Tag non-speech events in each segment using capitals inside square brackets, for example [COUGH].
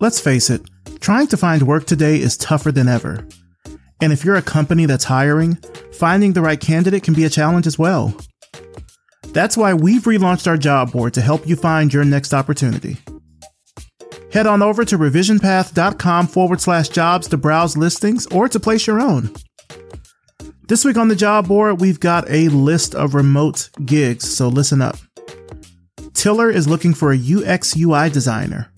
Let's face it, trying to find work today is tougher than ever. And if you're a company that's hiring, finding the right candidate can be a challenge as well. That's why we've relaunched our job board to help you find your next opportunity. Head on over to revisionpath.com forward slash jobs to browse listings or to place your own. This week on the job board, we've got a list of remote gigs, so listen up. Tiller is looking for a UX UI designer.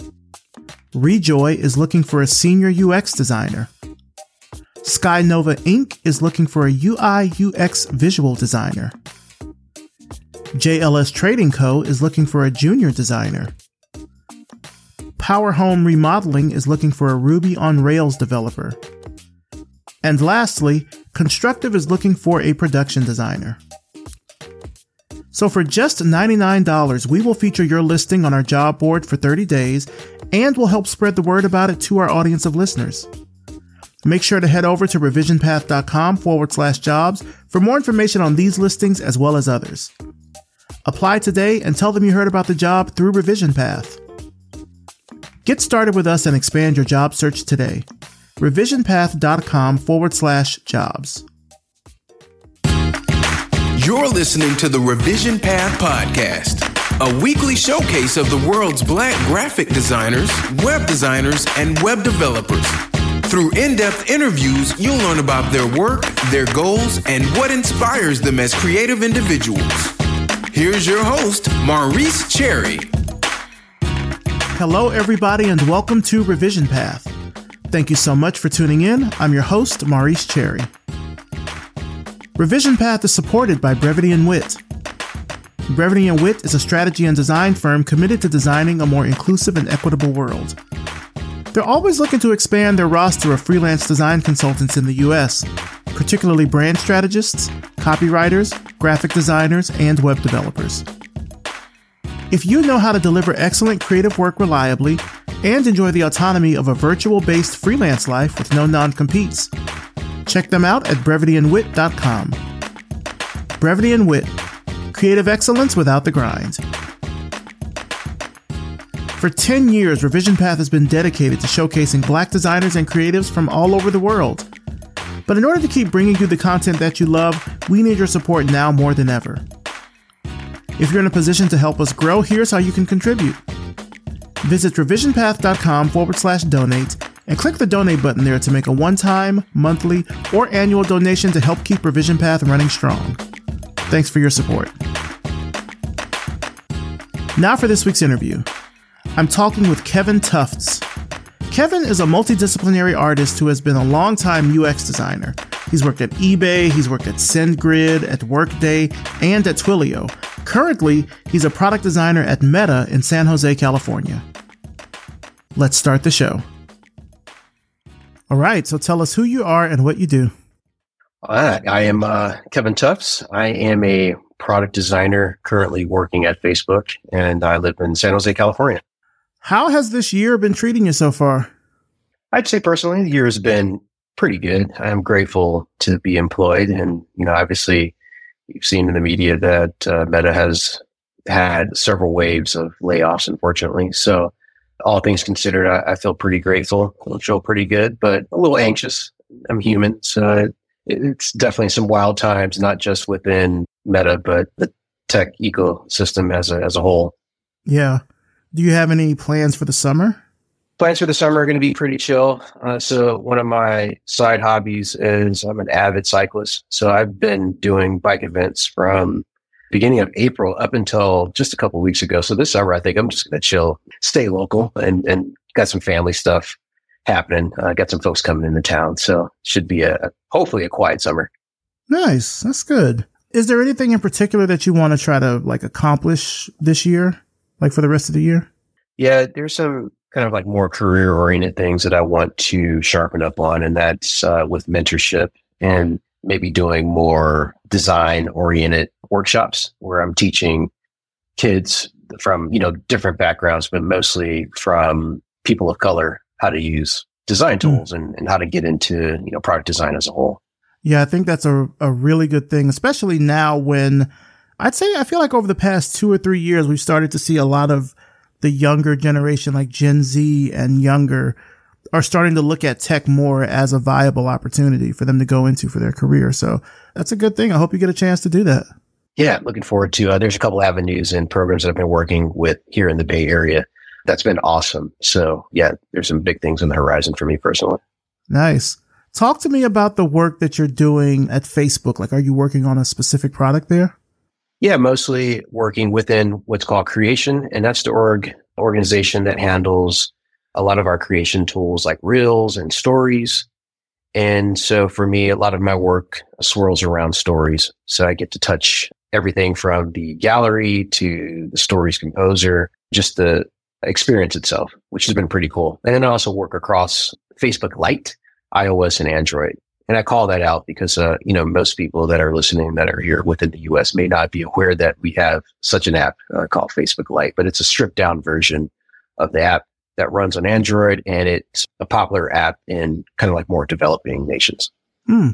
Rejoy is looking for a senior UX designer. Skynova Inc. is looking for a UI UX visual designer. JLS Trading Co. is looking for a junior designer. Power Home Remodeling is looking for a Ruby on Rails developer. And lastly, Constructive is looking for a production designer. So for just $99, we will feature your listing on our job board for 30 days and will help spread the word about it to our audience of listeners. Make sure to head over to revisionpath.com forward slash jobs for more information on these listings as well as others. Apply today and tell them you heard about the job through Revision Path. Get started with us and expand your job search today. Revisionpath.com forward slash jobs. You're listening to the Revision Path Podcast, a weekly showcase of the world's black graphic designers, web designers, and web developers. Through in depth interviews, you'll learn about their work, their goals, and what inspires them as creative individuals. Here's your host, Maurice Cherry. Hello, everybody, and welcome to Revision Path. Thank you so much for tuning in. I'm your host, Maurice Cherry. Revision Path is supported by Brevity and Wit. Brevity and Wit is a strategy and design firm committed to designing a more inclusive and equitable world. They're always looking to expand their roster of freelance design consultants in the US, particularly brand strategists, copywriters, graphic designers, and web developers. If you know how to deliver excellent creative work reliably and enjoy the autonomy of a virtual based freelance life with no non competes, Check them out at brevityandwit.com. Brevity and Wit Creative excellence without the grind. For 10 years, Revision Path has been dedicated to showcasing black designers and creatives from all over the world. But in order to keep bringing you the content that you love, we need your support now more than ever. If you're in a position to help us grow, here's how you can contribute. Visit revisionpath.com forward slash donate and click the donate button there to make a one time, monthly, or annual donation to help keep Revision Path running strong. Thanks for your support. Now for this week's interview. I'm talking with Kevin Tufts. Kevin is a multidisciplinary artist who has been a long-time UX designer. He's worked at eBay, he's worked at SendGrid, at Workday, and at Twilio. Currently, he's a product designer at Meta in San Jose, California. Let's start the show. All right. So tell us who you are and what you do. I am uh, Kevin Tufts. I am a product designer currently working at Facebook, and I live in San Jose, California. How has this year been treating you so far? I'd say personally, the year has been pretty good. I'm grateful to be employed, and you know, obviously, you've seen in the media that uh, Meta has had several waves of layoffs, unfortunately. So all things considered, I, I, feel pretty grateful. I feel pretty good, but a little anxious. I'm human, so it's definitely some wild times, not just within Meta, but the tech ecosystem as a as a whole. Yeah. Do you have any plans for the summer? Plans for the summer are going to be pretty chill. Uh, so one of my side hobbies is I'm an avid cyclist. So I've been doing bike events from beginning of April up until just a couple weeks ago. So this summer, I think I'm just going to chill, stay local, and and got some family stuff happening. Uh, got some folks coming into town, so should be a hopefully a quiet summer. Nice, that's good. Is there anything in particular that you want to try to like accomplish this year, like for the rest of the year? Yeah, there's some kind of like more career oriented things that I want to sharpen up on, and that's uh, with mentorship and maybe doing more design oriented workshops where I'm teaching kids from, you know, different backgrounds, but mostly from people of color how to use design hmm. tools and, and how to get into, you know, product design as a whole. Yeah, I think that's a, a really good thing, especially now when I'd say I feel like over the past two or three years, we've started to see a lot of the younger generation, like Gen Z and younger, are starting to look at tech more as a viable opportunity for them to go into for their career. So that's a good thing. I hope you get a chance to do that. Yeah, looking forward to. Uh, there's a couple avenues and programs that I've been working with here in the Bay Area. That's been awesome. So yeah, there's some big things on the horizon for me personally. Nice. Talk to me about the work that you're doing at Facebook. Like, are you working on a specific product there? Yeah, mostly working within what's called creation. And that's the org organization that handles a lot of our creation tools like reels and stories. And so for me, a lot of my work swirls around stories. So I get to touch everything from the gallery to the stories composer, just the experience itself, which has been pretty cool. And then I also work across Facebook Lite, iOS and Android. And I call that out because, uh, you know, most people that are listening that are here within the US may not be aware that we have such an app uh, called Facebook Lite, but it's a stripped down version of the app that runs on Android and it's a popular app in kind of like more developing nations. Hmm.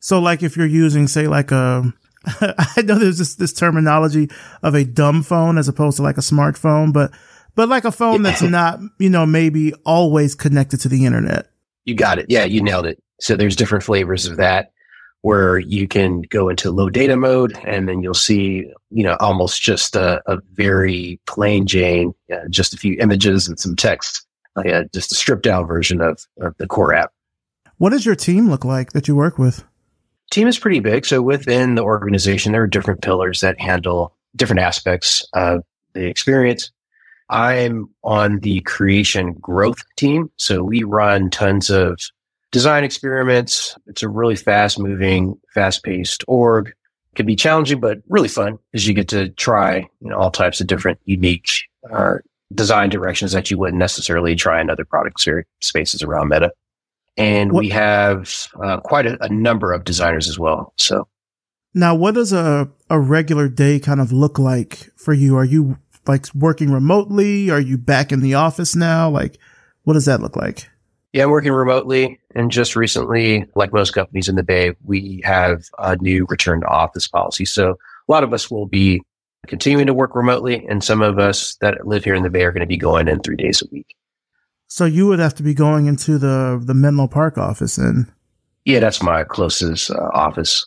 So like if you're using, say, like a, [LAUGHS] I know there's this, this terminology of a dumb phone as opposed to like a smartphone, but, but like a phone that's not, you know, maybe always connected to the internet. You got it. Yeah, you nailed it. So there's different flavors of that where you can go into low data mode and then you'll see, you know, almost just a, a very plain Jane, uh, just a few images and some text, uh, just a stripped down version of, of the core app. What does your team look like that you work with? Team is pretty big. So within the organization, there are different pillars that handle different aspects of the experience. I'm on the creation growth team. So we run tons of design experiments. It's a really fast moving, fast paced org. It can be challenging, but really fun because you get to try you know, all types of different unique uh, design directions that you wouldn't necessarily try in other product spaces around Meta. And what? we have uh, quite a, a number of designers as well. So now what does a, a regular day kind of look like for you? Are you like working remotely? Are you back in the office now? Like, what does that look like? Yeah, I'm working remotely. And just recently, like most companies in the Bay, we have a new return to office policy. So a lot of us will be continuing to work remotely. And some of us that live here in the Bay are going to be going in three days a week. So you would have to be going into the, the Menlo Park office and. Yeah, that's my closest uh, office.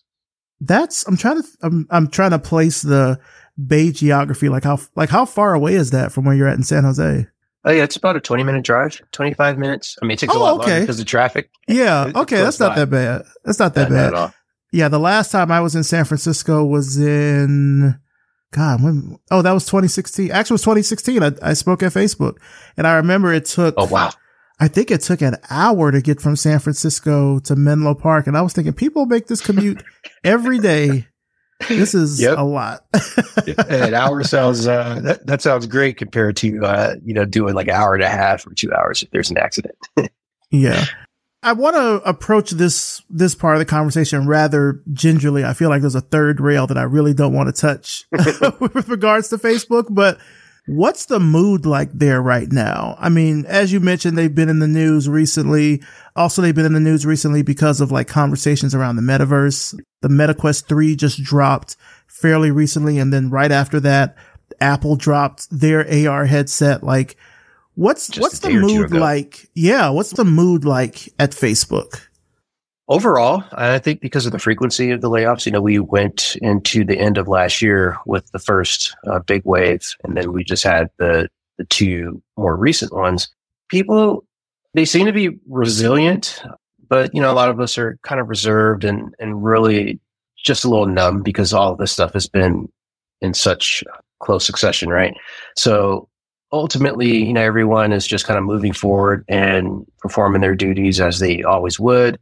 That's, I'm trying to, I'm, I'm trying to place the Bay geography. Like how, like how far away is that from where you're at in San Jose? Oh yeah, it's about a twenty minute drive, twenty five minutes. I mean, it takes oh, a lot okay. because of traffic. Yeah, it's okay, that's not that bad. That's not that not bad. Yeah, the last time I was in San Francisco was in God, when oh that was 2016. Actually, it was 2016. I, I spoke at Facebook, and I remember it took. Oh wow. I think it took an hour to get from San Francisco to Menlo Park, and I was thinking people make this commute [LAUGHS] every day this is [LAUGHS] yep. a lot. an hour sounds uh, that, that sounds great compared to uh, you know doing like an hour and a half or two hours if there's an accident. [LAUGHS] yeah. I want to approach this this part of the conversation rather gingerly. I feel like there's a third rail that I really don't want to touch [LAUGHS] with regards to Facebook, but What's the mood like there right now? I mean, as you mentioned, they've been in the news recently. Also, they've been in the news recently because of like conversations around the metaverse. The MetaQuest 3 just dropped fairly recently. And then right after that, Apple dropped their AR headset. Like, what's, just what's the mood like? Yeah. What's the mood like at Facebook? Overall, I think because of the frequency of the layoffs, you know, we went into the end of last year with the first uh, big wave, and then we just had the the two more recent ones. People they seem to be resilient, but you know, a lot of us are kind of reserved and and really just a little numb because all of this stuff has been in such close succession, right? So ultimately, you know, everyone is just kind of moving forward and performing their duties as they always would.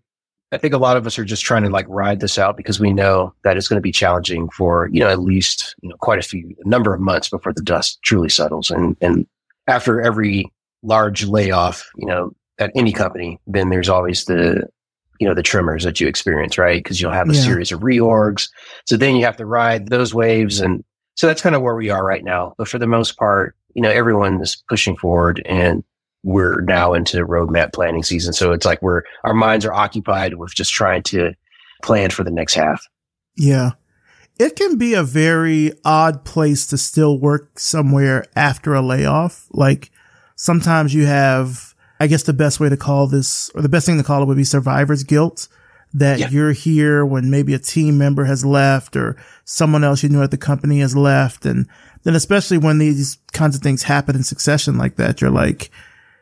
I think a lot of us are just trying to like ride this out because we know that it's going to be challenging for, you know, at least, you know, quite a few a number of months before the dust truly settles. And and after every large layoff, you know, at any company, then there's always the you know the tremors that you experience, right? Because you'll have a yeah. series of reorgs. So then you have to ride those waves and so that's kind of where we are right now. But for the most part, you know, everyone is pushing forward and we're now into roadmap planning season. So it's like we're, our minds are occupied with just trying to plan for the next half. Yeah. it can be a very odd place to still work somewhere after a layoff. Like sometimes you have, I guess the best way to call this, or the best thing to call it would be survivor's guilt that yeah. you're here when maybe a team member has left or someone else you knew at the company has left. And then especially when these kinds of things happen in succession like that, you're like,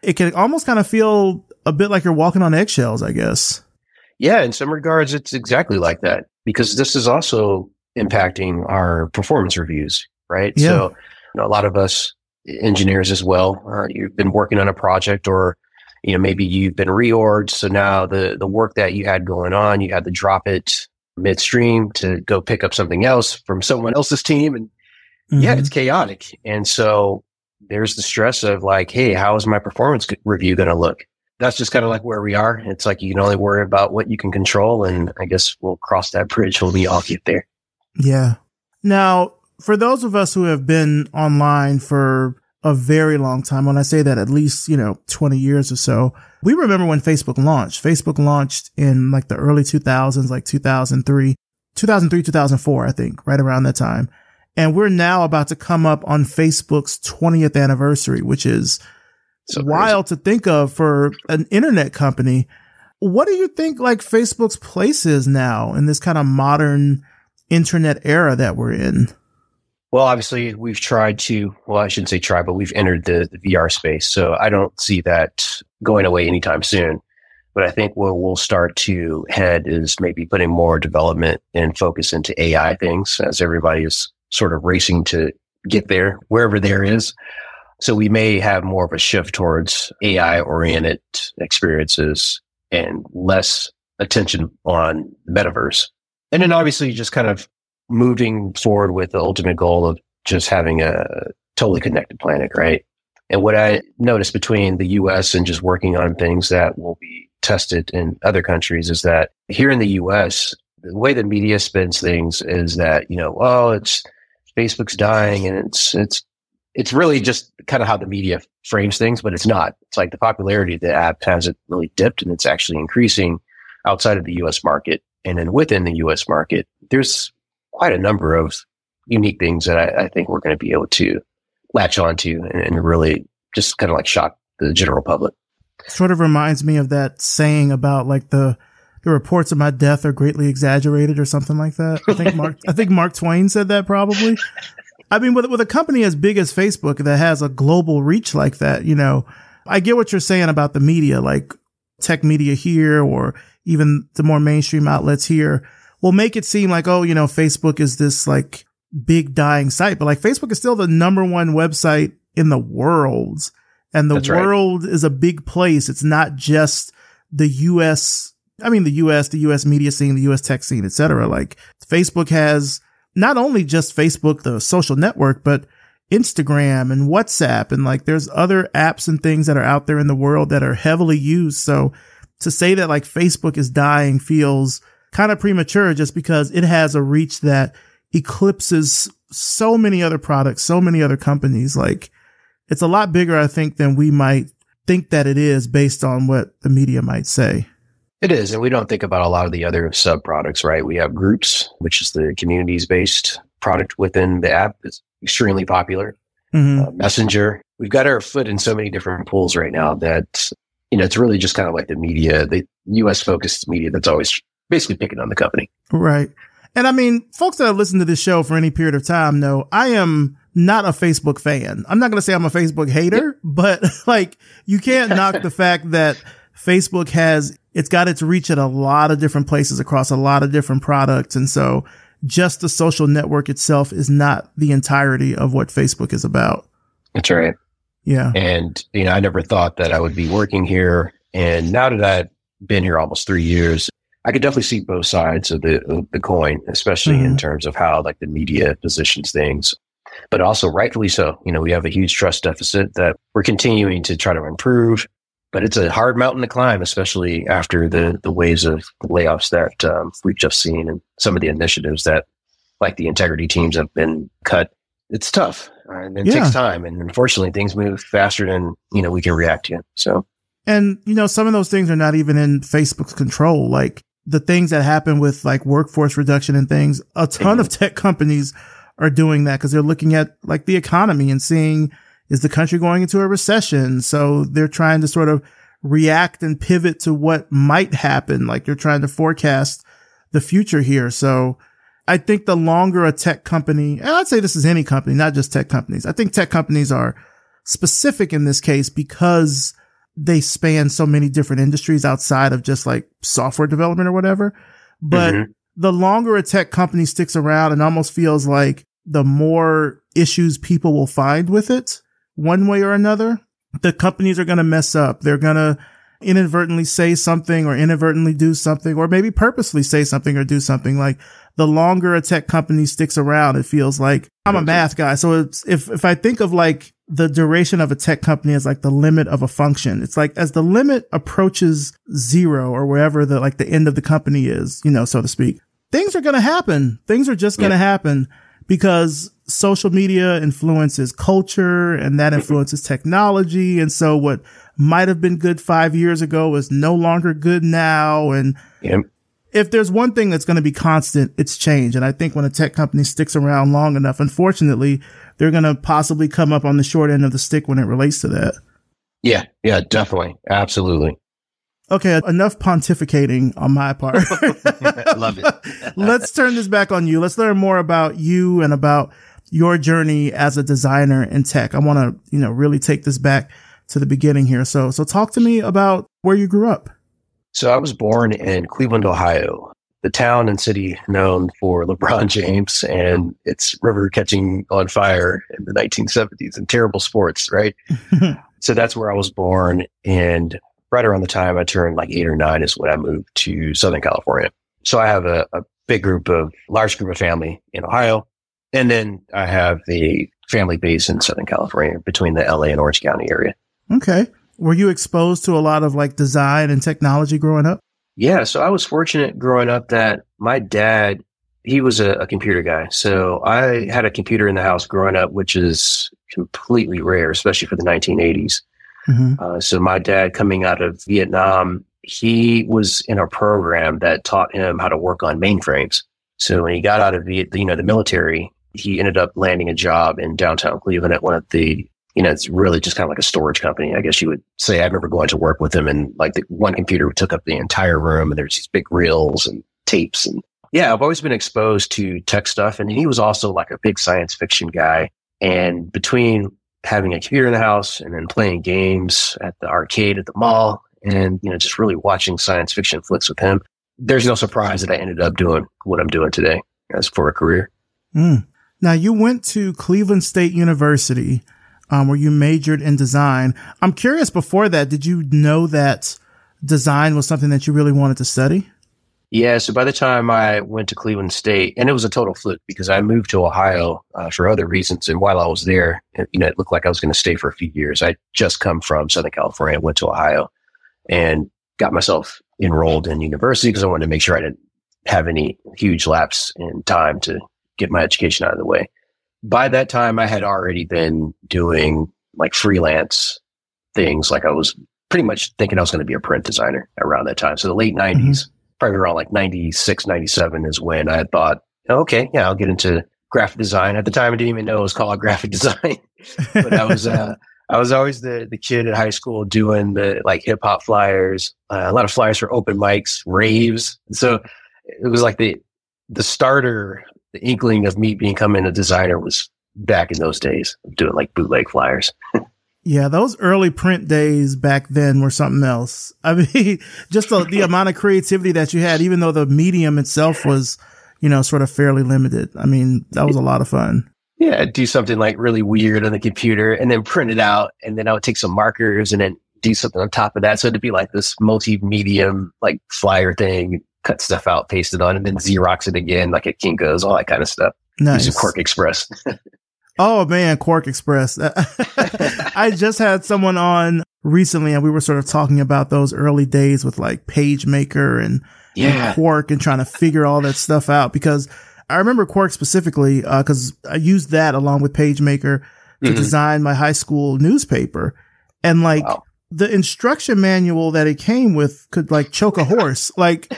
it can almost kind of feel a bit like you're walking on eggshells, I guess. Yeah, in some regards, it's exactly like that because this is also impacting our performance reviews, right? Yeah. So, you know, a lot of us engineers as well, uh, you've been working on a project or, you know, maybe you've been reorged. So now the, the work that you had going on, you had to drop it midstream to go pick up something else from someone else's team. And mm-hmm. yeah, it's chaotic. And so there's the stress of like, Hey, how is my performance review going to look? That's just kind of like where we are. It's like you can only worry about what you can control. And I guess we'll cross that bridge when we all get there. Yeah. Now, for those of us who have been online for a very long time, when I say that at least, you know, 20 years or so, we remember when Facebook launched. Facebook launched in like the early 2000s, like 2003, 2003, 2004, I think, right around that time. And we're now about to come up on Facebook's 20th anniversary, which is so wild to think of for an internet company. What do you think like Facebook's place is now in this kind of modern internet era that we're in? Well, obviously, we've tried to, well, I shouldn't say try, but we've entered the, the VR space. So I don't see that going away anytime soon. But I think where we'll start to head is maybe putting more development and focus into AI things as everybody is sort of racing to get there, wherever there is. So we may have more of a shift towards AI oriented experiences and less attention on the metaverse. And then obviously just kind of moving forward with the ultimate goal of just having a totally connected planet, right? And what I noticed between the US and just working on things that will be tested in other countries is that here in the US, the way the media spins things is that, you know, oh, it's Facebook's dying and it's, it's, it's really just kind of how the media frames things, but it's not. It's like the popularity of the app hasn't really dipped and it's actually increasing outside of the US market. And then within the US market, there's quite a number of unique things that I, I think we're going to be able to latch onto and, and really just kind of like shock the general public. Sort of reminds me of that saying about like the the reports of my death are greatly exaggerated or something like that. I think Mark I think Mark Twain said that probably. I mean, with with a company as big as Facebook that has a global reach like that, you know, I get what you're saying about the media, like tech media here or even the more mainstream outlets here will make it seem like, oh, you know, Facebook is this like big dying site, but like Facebook is still the number one website in the world. And the That's world right. is a big place. It's not just the US. I mean, the US, the US media scene, the US tech scene, etc. Like Facebook has not only just Facebook, the social network, but Instagram and WhatsApp. And like there's other apps and things that are out there in the world that are heavily used. So to say that like Facebook is dying feels kind of premature just because it has a reach that eclipses so many other products, so many other companies. Like it's a lot bigger, I think, than we might think that it is based on what the media might say. It is. And we don't think about a lot of the other sub products, right? We have groups, which is the communities based product within the app. It's extremely popular. Mm-hmm. Uh, Messenger. We've got our foot in so many different pools right now that, you know, it's really just kind of like the media, the US focused media that's always basically picking on the company. Right. And I mean, folks that have listened to this show for any period of time know I am not a Facebook fan. I'm not going to say I'm a Facebook hater, but [LAUGHS] like you can't knock the fact that Facebook has, it's got its reach at a lot of different places across a lot of different products. And so just the social network itself is not the entirety of what Facebook is about. That's right. Yeah. And, you know, I never thought that I would be working here. And now that I've been here almost three years, I could definitely see both sides of the of the coin, especially mm-hmm. in terms of how like the media positions things, but also rightfully so. You know, we have a huge trust deficit that we're continuing to try to improve, but it's a hard mountain to climb, especially after the the waves of layoffs that um, we've just seen and some of the initiatives that, like the integrity teams, have been cut. It's tough and it yeah. takes time, and unfortunately, things move faster than you know we can react to. So. And, you know, some of those things are not even in Facebook's control. Like the things that happen with like workforce reduction and things, a ton of tech companies are doing that because they're looking at like the economy and seeing is the country going into a recession? So they're trying to sort of react and pivot to what might happen. Like they're trying to forecast the future here. So I think the longer a tech company, and I'd say this is any company, not just tech companies. I think tech companies are specific in this case because they span so many different industries outside of just like software development or whatever. But mm-hmm. the longer a tech company sticks around, and almost feels like the more issues people will find with it one way or another. The companies are going to mess up. They're going to inadvertently say something or inadvertently do something or maybe purposely say something or do something like the longer a tech company sticks around, it feels like I'm a math guy. So if, if I think of like the duration of a tech company as like the limit of a function, it's like as the limit approaches zero or wherever the, like the end of the company is, you know, so to speak, things are going to happen. Things are just going to happen because social media influences culture and that influences technology. And so what might have been good five years ago is no longer good now. And yep if there's one thing that's going to be constant, it's change. And I think when a tech company sticks around long enough, unfortunately, they're going to possibly come up on the short end of the stick when it relates to that. Yeah, yeah, definitely. Absolutely. Okay, enough pontificating on my part. [LAUGHS] Love it. [LAUGHS] Let's turn this back on you. Let's learn more about you and about your journey as a designer in tech. I want to, you know, really take this back to the beginning here. So, so talk to me about where you grew up. So I was born in Cleveland, Ohio, the town and city known for LeBron [LAUGHS] James and its river catching on fire in the 1970s and terrible sports, right? [LAUGHS] so that's where I was born. And right around the time I turned like eight or nine is when I moved to Southern California. So I have a, a big group of large group of family in Ohio. And then I have the family base in Southern California between the LA and Orange County area. Okay. Were you exposed to a lot of like design and technology growing up? Yeah, so I was fortunate growing up that my dad, he was a, a, computer guy. So I had a computer in the house growing up, which is completely rare, especially for the 1980s. Mm-hmm. Uh, so my dad coming out of Vietnam, he was in a program that taught him how to work on mainframes. So when he got out of the, you know, the military, he ended up landing a job in downtown Cleveland at one of the you know, it's really just kind of like a storage company, I guess you would say. I remember going to work with him and like the one computer took up the entire room and there's these big reels and tapes. And yeah, I've always been exposed to tech stuff. And he was also like a big science fiction guy. And between having a computer in the house and then playing games at the arcade at the mall and, you know, just really watching science fiction flicks with him, there's no surprise that I ended up doing what I'm doing today as for a career. Mm. Now you went to Cleveland State University um, where you majored in design. I'm curious before that, did you know that design was something that you really wanted to study? Yeah. So by the time I went to Cleveland State, and it was a total fluke because I moved to Ohio uh, for other reasons. And while I was there, you know, it looked like I was going to stay for a few years. I just come from Southern California, went to Ohio and got myself enrolled in university because I wanted to make sure I didn't have any huge lapse in time to get my education out of the way by that time I had already been doing like freelance things. Like I was pretty much thinking I was going to be a print designer around that time. So the late 90s, mm-hmm. probably around like 96, 97 is when I thought, okay, yeah, I'll get into graphic design. At the time, I didn't even know it was called graphic [LAUGHS] design, but I was, uh, [LAUGHS] I was always the, the kid at high school doing the like hip hop flyers, uh, a lot of flyers for open mics, raves. So it was like the, the starter the inkling of me becoming a designer was back in those days doing like bootleg flyers. yeah, those early print days back then were something else. [LAUGHS] I mean, just the, the amount of creativity that you had, even though the medium itself was, you know, sort of fairly limited. I mean, that was a lot of fun. Yeah, I'd do something like really weird on the computer and then print it out. And then I would take some markers and then do something on top of that. So it'd be like this multi-medium, like flyer thing cut stuff out, paste it on, and then Xerox it again, like at Kinko's, all that kind of stuff. Nice. Using QuarkXPress. oh man, QuarkXPress. [LAUGHS] I just had someone on recently, and we were sort of talking about those early days with like PageMaker and, yeah. and Quark and trying to figure all that stuff out because I remember Quark specifically because uh, I used that along with PageMaker to mm-hmm. design my high school newspaper. And like wow. the instruction manual that it came with could like choke a horse. Like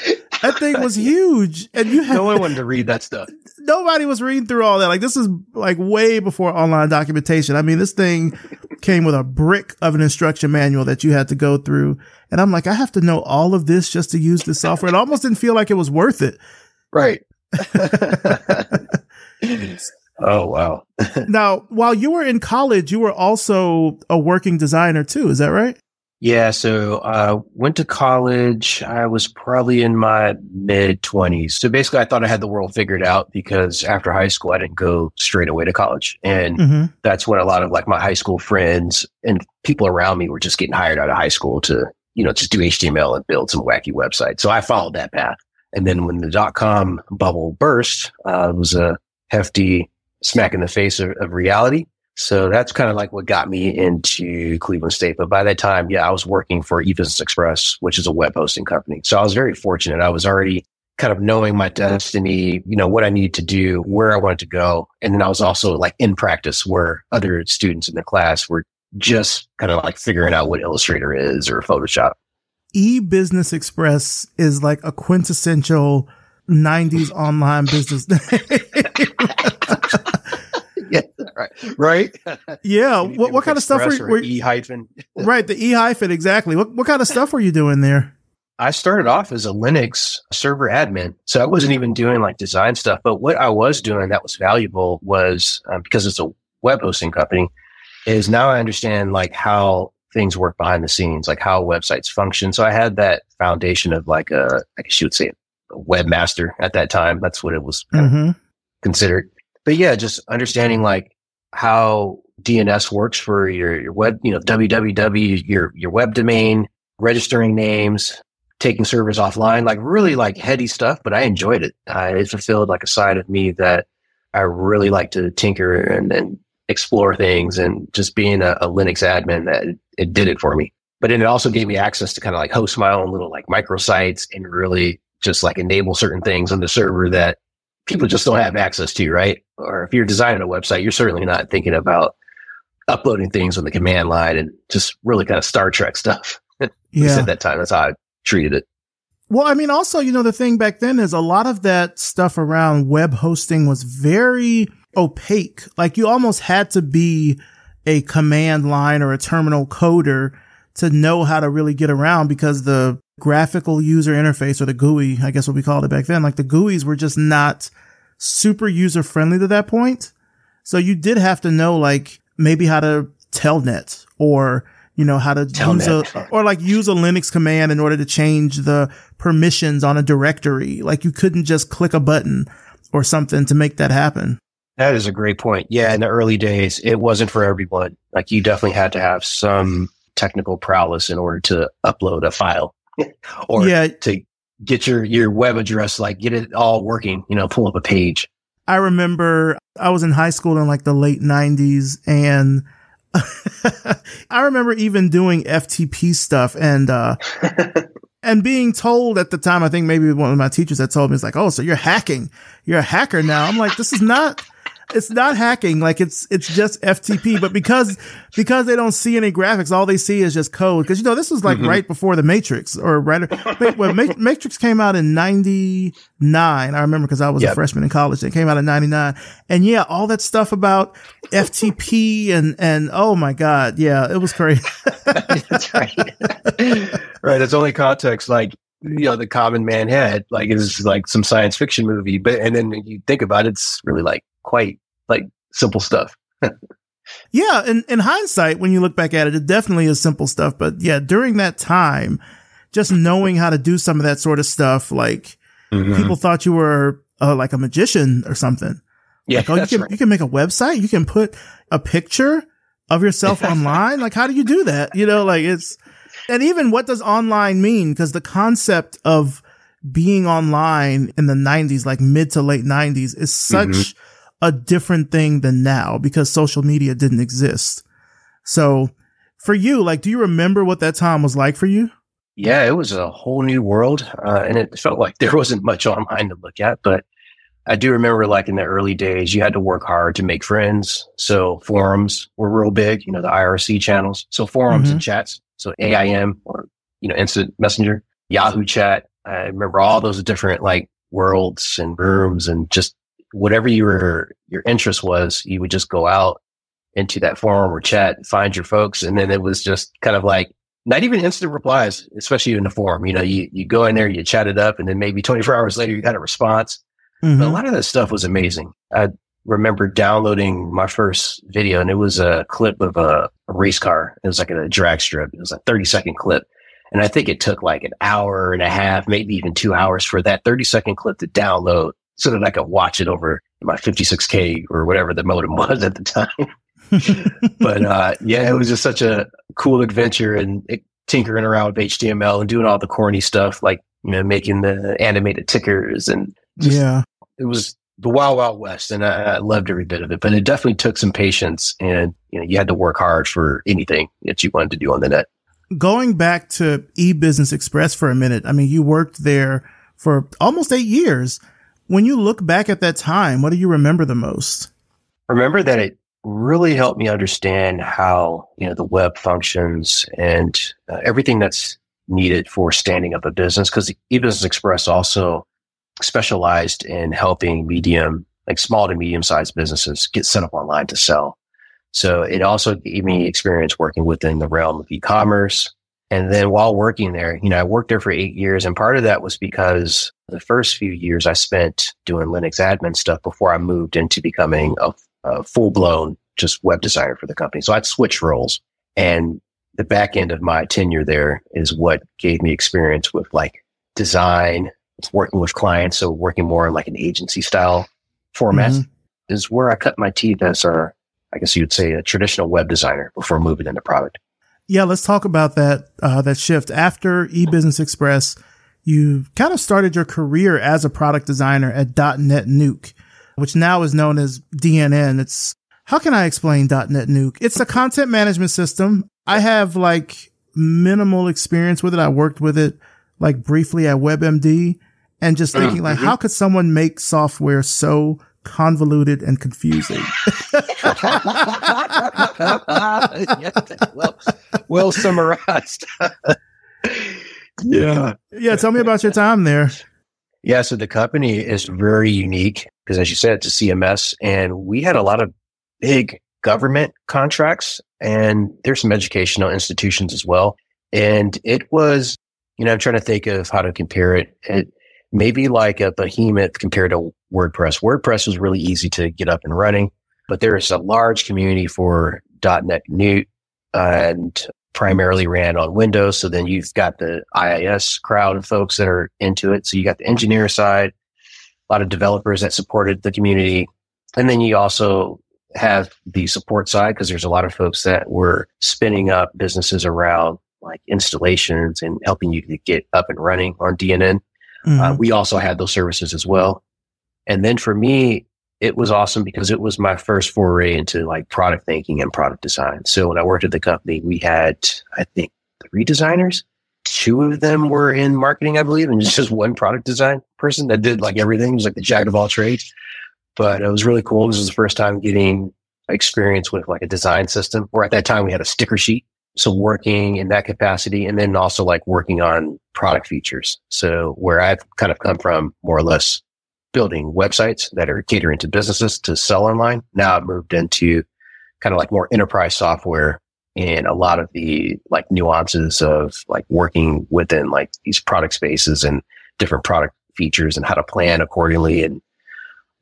That thing was [LAUGHS] huge, and you had no one wanted to read that stuff. Nobody was reading through all that. Like this is like way before online documentation. I mean, this thing came with a brick of an instruction manual that you had to go through, and I'm like, I have to know all of this just to use the software. It almost didn't feel like it was worth it. Right. [LAUGHS] oh wow. [LAUGHS] now, while you were in college, you were also a working designer too. Is that right? Yeah, so I uh, went to college. I was probably in my mid 20s. So basically, I thought I had the world figured out because after high school, I didn't go straight away to college. And mm-hmm. that's when a lot of like my high school friends and people around me were just getting hired out of high school to, you know, just do HTML and build some wacky websites. So I followed that path. And then when the dot com bubble burst, uh, it was a hefty smack in the face of, of reality. So that's kind of like what got me into Cleveland State. But by that time, yeah, I was working for eBusiness Express, which is a web hosting company. So I was very fortunate. I was already kind of knowing my destiny, you know, what I needed to do, where I wanted to go. And then I was also like in practice where other students in the class were just kind of like figuring out what Illustrator is or Photoshop. eBusiness Express is like a quintessential 90s online business [LAUGHS] right, [LAUGHS] right. Yeah. what what kind of stuff were, were e hyphen? [LAUGHS] right, the e hyphen exactly. What what kind of stuff were you doing there? I started off as a Linux server admin, so I wasn't even doing like design stuff. But what I was doing that was valuable was um, because it's a web hosting company. Is now I understand like how things work behind the scenes, like how websites function. So I had that foundation of like a, I guess you would say, a webmaster at that time. That's what it was mm-hmm. considered but yeah, just understanding like how DNS works for your, your web, you know, www, your, your web domain, registering names, taking servers offline, like really like heady stuff, but I enjoyed it. It fulfilled like a side of me that I really like to tinker and, and explore things and just being a, a Linux admin that it, it did it for me. But then it also gave me access to kind of like host my own little like microsites and really just like enable certain things on the server that people just don't have access to, right? Or if you're designing a website, you're certainly not thinking about uploading things on the command line and just really kind of Star Trek stuff. [LAUGHS] yeah. At that time, that's how I treated it. Well, I mean, also, you know, the thing back then is a lot of that stuff around web hosting was very opaque. Like you almost had to be a command line or a terminal coder to know how to really get around because the graphical user interface or the GUI, I guess what we called it back then, like the GUIs were just not super user friendly to that point. So you did have to know like maybe how to telnet or you know how to telnet. use a or like use a Linux command in order to change the permissions on a directory. Like you couldn't just click a button or something to make that happen. That is a great point. Yeah, in the early days, it wasn't for everyone. Like you definitely had to have some technical prowess in order to upload a file [LAUGHS] or yeah. to get your, your web address, like get it all working, you know, pull up a page. I remember I was in high school in like the late nineties and [LAUGHS] I remember even doing FTP stuff and, uh, [LAUGHS] and being told at the time, I think maybe one of my teachers had told me, it's like, oh, so you're hacking. You're a hacker now. I'm like, this is not, it's not hacking. Like it's it's just FTP. But because because they don't see any graphics, all they see is just code. Because you know this was like mm-hmm. right before the Matrix, or right when Matrix came out in '99. I remember because I was yep. a freshman in college. It came out in '99, and yeah, all that stuff about FTP and and oh my god, yeah, it was crazy. [LAUGHS] That's right. right. It's only context like you know the common man had like it's like some science fiction movie but and then you think about it it's really like quite like simple stuff. [LAUGHS] yeah, in, in hindsight, when you look back at it, it definitely is simple stuff. But yeah, during that time, just knowing how to do some of that sort of stuff, like mm-hmm. people thought you were uh, like a magician or something. Yeah, like, oh, you can right. you can make a website, you can put a picture of yourself [LAUGHS] online. Like, how do you do that? You know, like it's and even what does online mean? Because the concept of being online in the 90s, like mid to late 90s, is such mm-hmm a different thing than now because social media didn't exist. So for you, like, do you remember what that time was like for you? Yeah, it was a whole new world. Uh, and it felt like [LAUGHS] there wasn't much online to look at, but I do remember like in the early days, you had to work hard to make friends. So forums were real big, you know, the IRC channels. So forums mm-hmm. and chats. So AIM or, you know, instant messenger, Yahoo chat, I remember all those different like worlds and rooms and just whatever your your interest was, you would just go out into that forum or chat, find your folks, and then it was just kind of like not even instant replies, especially in the forum. You know, you you go in there, you chat it up, and then maybe 24 hours later you got a response. Mm-hmm. a lot of that stuff was amazing. I remember downloading my first video, and it was a clip of a, a race car. It was like a drag strip. It was a 30 second clip. And I think it took like an hour and a half, maybe even two hours for that 30 second clip to download so that I could watch it over my 56K or whatever the modem [LAUGHS] was at the time. [LAUGHS] but uh, yeah, it was just such a cool adventure and it, tinkering around with HTML and doing all the corny stuff like you know making the animated tickers and just, yeah, it was the wild wild west, and I, I, loved every bit of it. But it definitely took some patience, and you know you had to work hard for anything that you wanted to do on the net. Going back to eBusiness Express for a minute, I mean, you worked there for almost eight years. When you look back at that time, what do you remember the most? Remember that it really helped me understand how you know the web functions and uh, everything that's needed for standing up a business because eBusiness Express also specialized in helping medium, like small to medium sized businesses get set up online to sell. So it also gave me experience working within the realm of e-commerce. And then while working there, you know, I worked there for eight years. And part of that was because the first few years I spent doing Linux admin stuff before I moved into becoming a, a full blown just web designer for the company. So I'd switch roles and the back end of my tenure there is what gave me experience with like design, working with clients. So working more in like an agency style format mm-hmm. is where I cut my teeth as a, I guess you'd say a traditional web designer before moving into product. Yeah, let's talk about that uh, that shift after eBusiness Express. You kind of started your career as a product designer at .NET Nuke, which now is known as DNN. It's how can I explain .NET Nuke? It's a content management system. I have like minimal experience with it. I worked with it like briefly at WebMD and just thinking like, mm-hmm. how could someone make software so convoluted and confusing? well, [LAUGHS] [LAUGHS] well summarized. [LAUGHS] yeah. Yeah. Tell me about your time there. Yeah. So the company is very unique because as you said, it's a CMS and we had a lot of big government contracts and there's some educational institutions as well. And it was you know, I'm trying to think of how to compare it. It maybe like a behemoth compared to WordPress. WordPress was really easy to get up and running, but there is a large community for .NET Nuke and primarily ran on Windows. So then you've got the IIS crowd of folks that are into it. So you got the engineer side, a lot of developers that supported the community. And then you also have the support side because there's a lot of folks that were spinning up businesses around like installations and helping you to get up and running on DNN. Uh, mm-hmm. Uh, we also had those services as well. And then for me, it was awesome because it was my first foray into like product thinking and product design. So when I worked at the company, we had, I think, three designers. Two of them were in marketing, I believe, and [LAUGHS] just one product design person that did like everything. It was like the jack of all trades. But it was really cool. This was the first time getting experience with like a design system, where at that time we had a sticker sheet so working in that capacity and then also like working on product features. So where I've kind of come from more or less building websites that are catering to businesses to sell online. Now I've moved into kind of like more enterprise software and a lot of the like nuances of like working within like these product spaces and different product features and how to plan accordingly and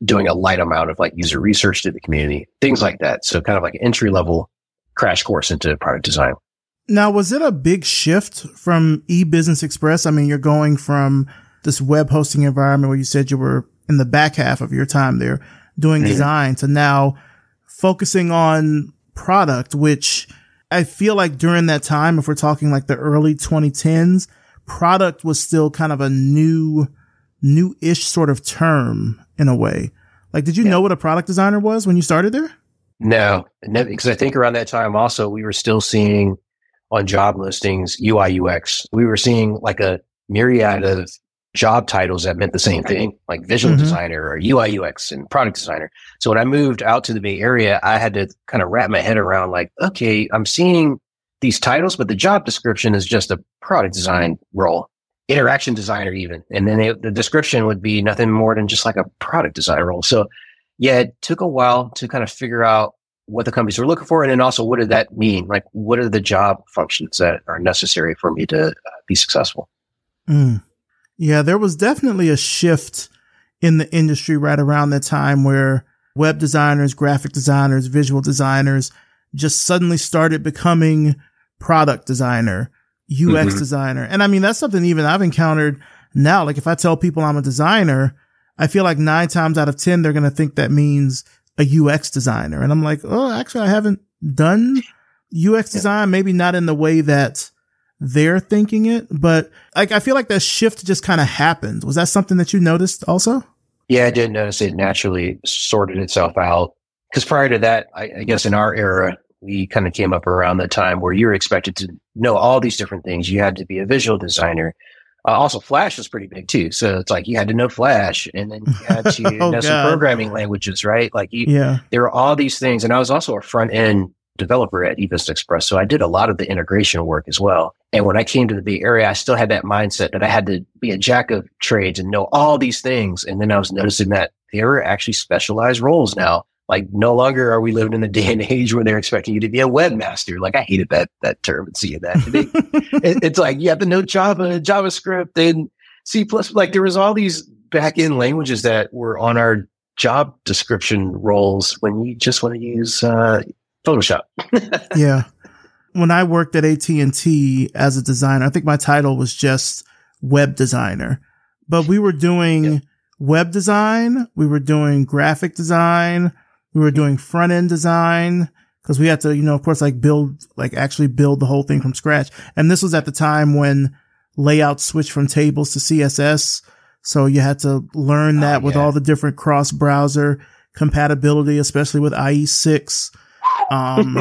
doing a light amount of like user research to the community, things like that. So kind of like entry level crash course into product design. Now, was it a big shift from eBusiness Express? I mean, you're going from this web hosting environment where you said you were in the back half of your time there doing mm-hmm. design to now focusing on product, which I feel like during that time, if we're talking like the early 2010s, product was still kind of a new, new-ish sort of term in a way. Like, did you yeah. know what a product designer was when you started there? No, because I think around that time also we were still seeing on job listings UI UX. We were seeing like a myriad of job titles that meant the same thing, like visual mm-hmm. designer or UI UX and product designer. So when I moved out to the Bay Area, I had to kind of wrap my head around like, okay, I'm seeing these titles, but the job description is just a product design role. interaction designer even. And then it, the description would be nothing more than just like a product design role. So yeah, it took a while to kind of figure out what the companies were looking for. And then also what did that mean? Like what are the job functions that are necessary for me to uh, be successful? Mm. Yeah, there was definitely a shift in the industry right around that time where web designers, graphic designers, visual designers just suddenly started becoming product designer, UX mm-hmm. designer. And I mean, that's something even I've encountered now. Like if I tell people I'm a designer, I feel like nine times out of 10, they're going to think that means a UX designer. And I'm like, oh, actually, I haven't done UX design, maybe not in the way that they're thinking it, but like, I feel like that shift just kind of happened. Was that something that you noticed also? Yeah, I did notice it naturally sorted itself out. Because prior to that, I, I guess in our era, we kind of came up around the time where you were expected to know all these different things. You had to be a visual designer. Uh, also, Flash was pretty big too. So it's like you had to know Flash, and then you had to [LAUGHS] oh, know God. some programming languages, right? Like, you, yeah, there were all these things. And I was also a front end developer at eVista Express, so I did a lot of the integration work as well. And when I came to the Bay Area, I still had that mindset that I had to be a jack of trades and know all these things. And then I was noticing that there are actually specialized roles now. Like no longer are we living in the [LAUGHS] day and age where they're expecting you to be a webmaster. Like I hated that that term and seeing that. [LAUGHS] it, it's like you have to know Java, JavaScript, and C plus. Like there was all these back end languages that were on our job description roles when you just want to use uh, Photoshop. [LAUGHS] yeah when I worked at AT&T as a designer, I think my title was just web designer, but we were doing yeah. web design. We were doing graphic design. We were doing front end design because we had to, you know, of course, like build, like actually build the whole thing from scratch. And this was at the time when layout switched from tables to CSS. So you had to learn oh, that oh, with all the different cross browser compatibility, especially with IE6. Um,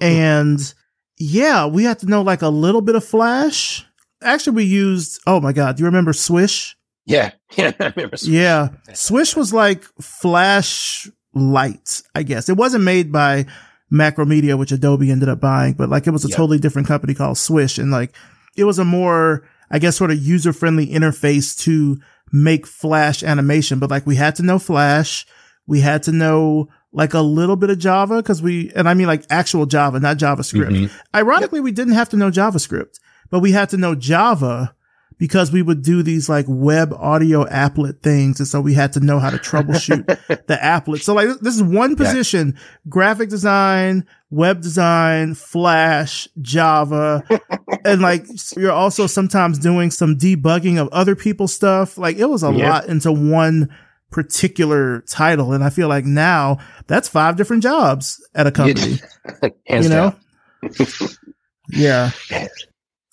and yeah, we had to know like a little bit of Flash. Actually, we used, oh my God, do you remember Swish? Yeah. [LAUGHS] Yeah. I remember Swish. Yeah. Swish was like Flash Light, I guess. It wasn't made by Macromedia, which Adobe ended up buying, but like it was a yep. totally different company called Swish. And like it was a more, I guess, sort of user friendly interface to make Flash animation. But like we had to know Flash. We had to know like a little bit of Java because we, and I mean like actual Java, not JavaScript. Mm-hmm. Ironically, yep. we didn't have to know JavaScript, but we had to know Java because we would do these like web audio applet things. And so we had to know how to troubleshoot [LAUGHS] the applet. So like this is one position, yeah. graphic design, web design, flash, Java. [LAUGHS] and like you're also sometimes doing some debugging of other people's stuff. Like it was a yep. lot into one particular title. And I feel like now that's five different jobs at a company. [LAUGHS] you know? [LAUGHS] [LAUGHS] yeah.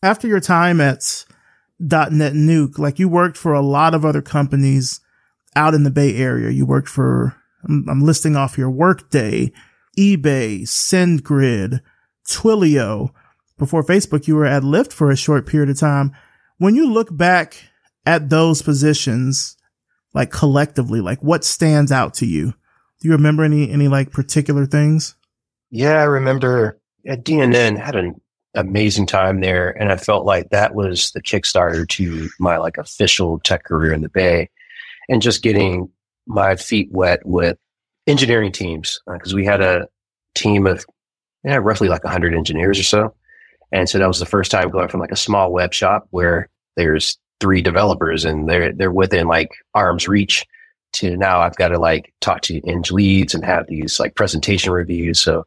After your time at .NET Nuke, like you worked for a lot of other companies out in the Bay Area. You worked for, I'm, I'm listing off your Workday, eBay, SendGrid, Twilio. Before Facebook, you were at Lyft for a short period of time. When you look back at those positions, like collectively, like what stands out to you? Do you remember any, any like particular things? Yeah, I remember at DNN had an amazing time there. And I felt like that was the Kickstarter to my like official tech career in the Bay and just getting my feet wet with engineering teams. Uh, Cause we had a team of yeah, roughly like hundred engineers or so. And so that was the first time going from like a small web shop where there's three developers and they're they're within like arm's reach to now I've got to like talk to eng leads and have these like presentation reviews. So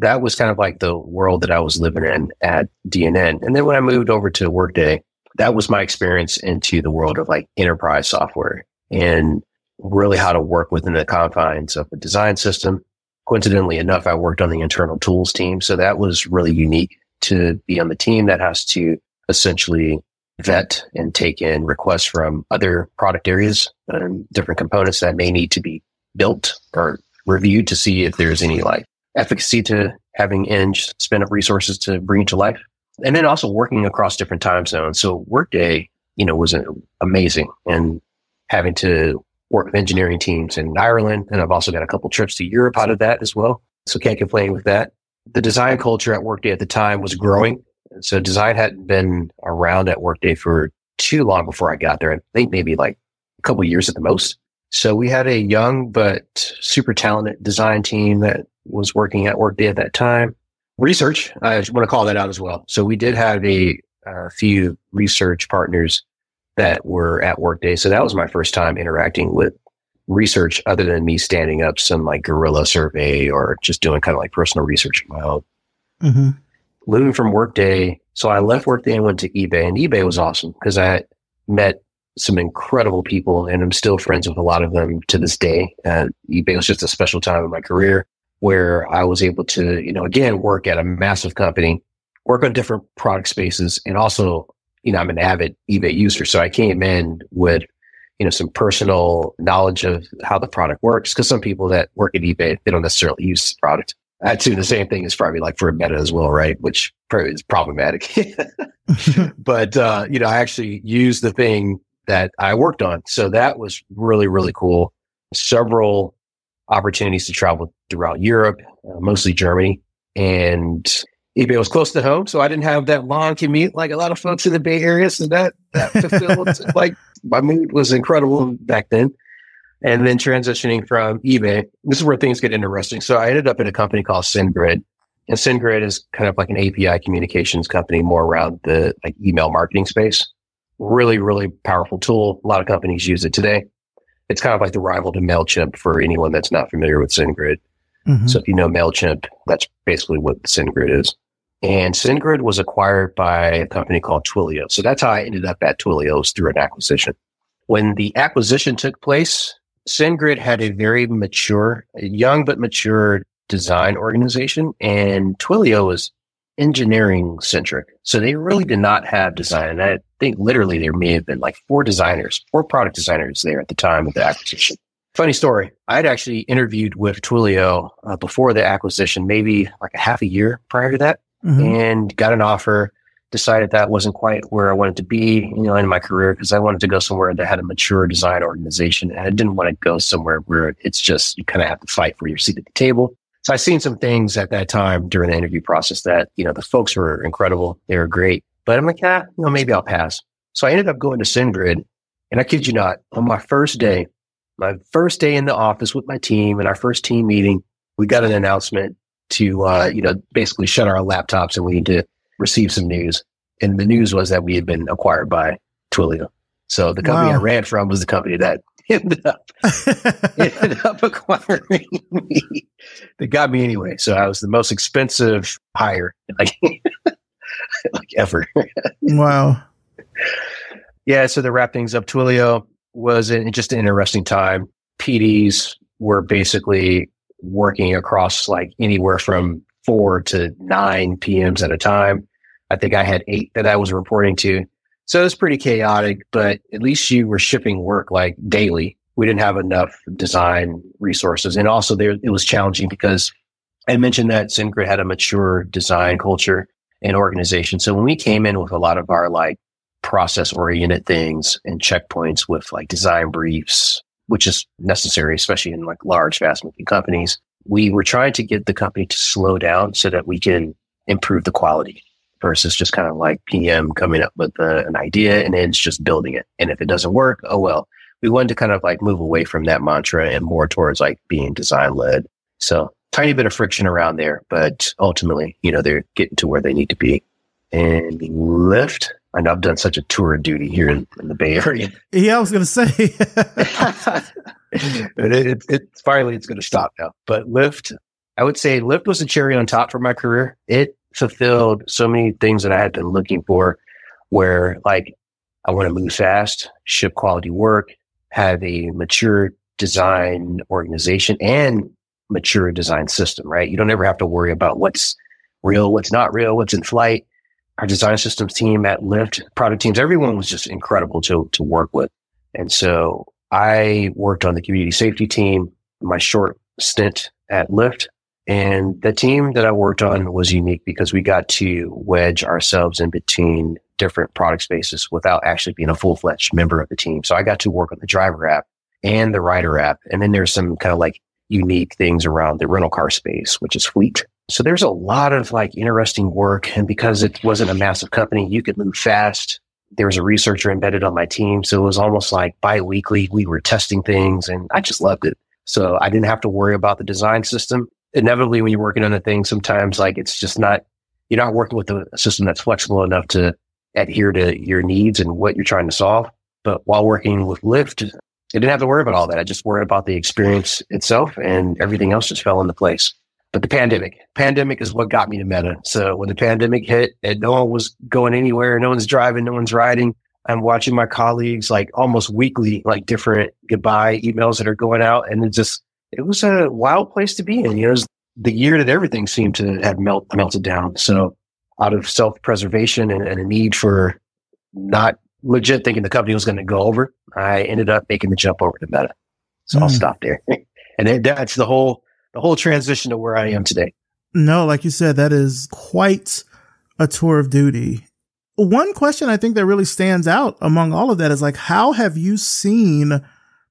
that was kind of like the world that I was living in at DNN. And then when I moved over to Workday, that was my experience into the world of like enterprise software and really how to work within the confines of a design system. Coincidentally enough, I worked on the internal tools team. So that was really unique to be on the team that has to essentially vet and take in requests from other product areas and different components that may need to be built or reviewed to see if there's any like efficacy to having Eng spin up resources to bring to life. And then also working across different time zones. So Workday, you know, was amazing and having to work with engineering teams in Ireland. And I've also got a couple trips to Europe out of that as well. So can't complain with that. The design culture at Workday at the time was growing so design hadn't been around at Workday for too long before I got there. I think maybe like a couple years at the most. So we had a young but super talented design team that was working at Workday at that time. Research, I want to call that out as well. So we did have a, a few research partners that were at Workday. So that was my first time interacting with research other than me standing up some like guerrilla survey or just doing kind of like personal research on my own. Mm-hmm. Moving from Workday, so I left Workday and went to eBay, and eBay was awesome because I met some incredible people, and I'm still friends with a lot of them to this day. EBay was just a special time in my career where I was able to, you know, again work at a massive company, work on different product spaces, and also, you know, I'm an avid eBay user, so I came in with you know, some personal knowledge of how the product works. Cause some people that work at eBay, they don't necessarily use the product. I'd assume the same thing is probably like for a meta as well, right? Which is problematic. [LAUGHS] [LAUGHS] but, uh, you know, I actually used the thing that I worked on. So that was really, really cool. Several opportunities to travel throughout Europe, uh, mostly Germany. And eBay was close to home. So I didn't have that long commute like a lot of folks in the Bay Area. So that, that fulfilled [LAUGHS] like my mood was incredible back then. And then transitioning from eBay, this is where things get interesting. So I ended up in a company called SendGrid. And SendGrid is kind of like an API communications company more around the like email marketing space. Really, really powerful tool. A lot of companies use it today. It's kind of like the rival to MailChimp for anyone that's not familiar with SendGrid. Mm-hmm. So if you know MailChimp, that's basically what SendGrid is. And SendGrid was acquired by a company called Twilio. So that's how I ended up at Twilio's through an acquisition. When the acquisition took place, SendGrid had a very mature, young but mature design organization, and Twilio was engineering centric. So they really did not have design. And I think literally there may have been like four designers, four product designers there at the time of the acquisition. Funny story. I had actually interviewed with Twilio uh, before the acquisition, maybe like a half a year prior to that mm-hmm. and got an offer. Decided that wasn't quite where I wanted to be, you know, in my career because I wanted to go somewhere that had a mature design organization, and I didn't want to go somewhere where it's just you kind of have to fight for your seat at the table. So I seen some things at that time during the interview process that you know the folks were incredible, they were great, but I'm like, ah, you know, maybe I'll pass. So I ended up going to SendGrid, and I kid you not, on my first day, my first day in the office with my team and our first team meeting, we got an announcement to, uh, you know, basically shut our laptops and we need to receive some news. And the news was that we had been acquired by Twilio. So the company wow. I ran from was the company that [LAUGHS] ended up [LAUGHS] ended up acquiring me. They got me anyway. So I was the most expensive hire [LAUGHS] like, like ever. wow. Yeah. So to wrap things up, Twilio was in, just an interesting time. PDs were basically working across like anywhere from four to nine PMs at a time. I think I had eight that I was reporting to. So it was pretty chaotic, but at least you were shipping work like daily. We didn't have enough design resources. And also there, it was challenging because I mentioned that SendGrid had a mature design culture and organization. So when we came in with a lot of our like process oriented things and checkpoints with like design briefs, which is necessary, especially in like large, fast moving companies. We were trying to get the company to slow down so that we can improve the quality versus just kind of like PM coming up with uh, an idea and then it's just building it. And if it doesn't work, oh well. We wanted to kind of like move away from that mantra and more towards like being design led. So tiny bit of friction around there, but ultimately, you know, they're getting to where they need to be. And Lyft I know I've done such a tour of duty here in, in the Bay Area. Yeah, I was going to say. [LAUGHS] it, it, it, finally, it's going to stop now. But Lyft, I would say Lyft was a cherry on top for my career. It fulfilled so many things that I had been looking for, where like I want to move fast, ship quality work, have a mature design organization and mature design system, right? You don't ever have to worry about what's real, what's not real, what's in flight our design systems team at Lyft, product teams, everyone was just incredible to, to work with. And so I worked on the community safety team, my short stint at Lyft. And the team that I worked on was unique because we got to wedge ourselves in between different product spaces without actually being a full fledged member of the team. So I got to work on the driver app and the rider app. And then there's some kind of like unique things around the rental car space, which is fleet. So there's a lot of like interesting work. And because it wasn't a massive company, you could move fast. there was a researcher embedded on my team. So it was almost like bi-weekly. We were testing things and I just loved it. So I didn't have to worry about the design system. Inevitably, when you're working on a thing, sometimes like it's just not, you're not working with a system that's flexible enough to adhere to your needs and what you're trying to solve. But while working with Lyft, I didn't have to worry about all that. I just worried about the experience itself and everything else just fell into place. But the pandemic, pandemic is what got me to Meta. So when the pandemic hit and no one was going anywhere, no one's driving, no one's riding, I'm watching my colleagues like almost weekly, like different goodbye emails that are going out. And it just, it was a wild place to be in. You know, it was the year that everything seemed to have melt, melted down. So out of self preservation and, and, a need for not legit thinking the company was going to go over, I ended up making the jump over to Meta. So mm. I'll hmm. stop there. [LAUGHS] and that's the whole the whole transition to where I am today. No, like you said, that is quite a tour of duty. One question I think that really stands out among all of that is like, how have you seen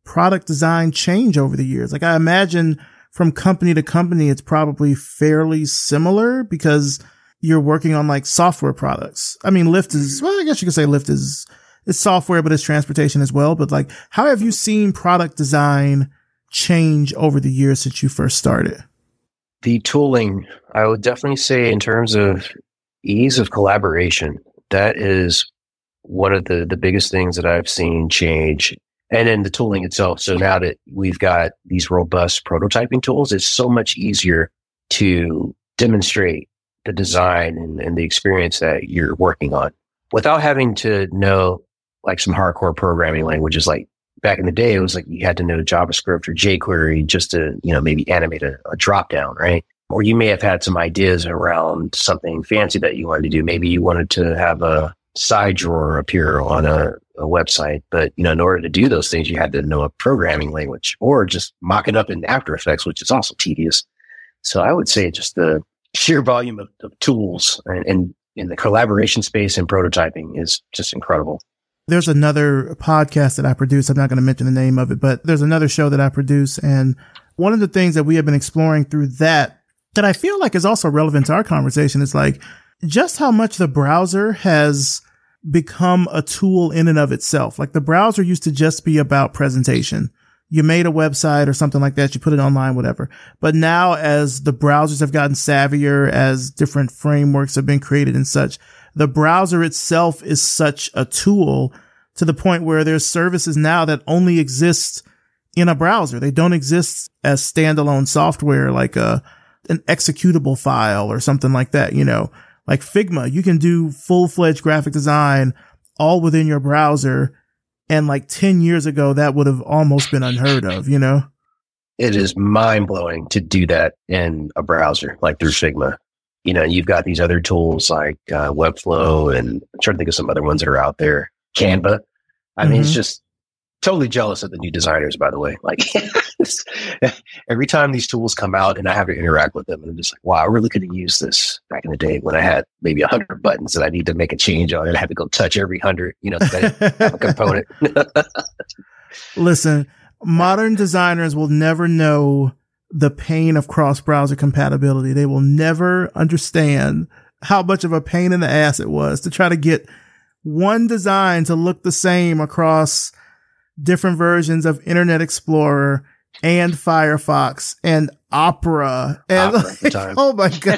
product design change over the years? Like, I imagine from company to company, it's probably fairly similar because you're working on like software products. I mean, Lyft is, well, I guess you could say Lyft is, it's software, but it's transportation as well. But like, how have you seen product design change over the years since you first started? The tooling, I would definitely say, in terms of ease of collaboration, that is one of the, the biggest things that I've seen change. And then the tooling itself. So now that we've got these robust prototyping tools, it's so much easier to demonstrate the design and, and the experience that you're working on without having to know like some hardcore programming languages like back in the day, it was like you had to know JavaScript or jQuery just to, you know, maybe animate a, a drop down, right? Or you may have had some ideas around something fancy that you wanted to do. Maybe you wanted to have a side drawer appear on a, a website, but you know, in order to do those things, you had to know a programming language or just mock it up in After Effects, which is also tedious. So I would say just the sheer volume of, of tools and, and in the collaboration space and prototyping is just incredible. There's another podcast that I produce. I'm not going to mention the name of it, but there's another show that I produce. And one of the things that we have been exploring through that, that I feel like is also relevant to our conversation is like just how much the browser has become a tool in and of itself. Like the browser used to just be about presentation. You made a website or something like that. You put it online, whatever. But now as the browsers have gotten savvier, as different frameworks have been created and such, the browser itself is such a tool to the point where there's services now that only exist in a browser. They don't exist as standalone software like a, an executable file or something like that, you know, like Figma. You can do full fledged graphic design all within your browser. And like 10 years ago, that would have almost been unheard of, you know? It is mind blowing to do that in a browser, like through Figma you know, you've got these other tools like uh, Webflow and I'm trying to think of some other ones that are out there. Canva. I mm-hmm. mean, it's mm-hmm. just totally jealous of the new designers, by the way. Like [LAUGHS] every time these tools come out and I have to interact with them, and I'm just like, wow, I really could have used this back in the day when I had maybe a hundred buttons that I need to make a change on and I had to go touch every hundred, you know, a component. [LAUGHS] Listen, modern designers will never know the pain of cross browser compatibility. They will never understand how much of a pain in the ass it was to try to get one design to look the same across different versions of Internet Explorer and Firefox and Opera and Opera like, [LAUGHS] oh my [LAUGHS] god,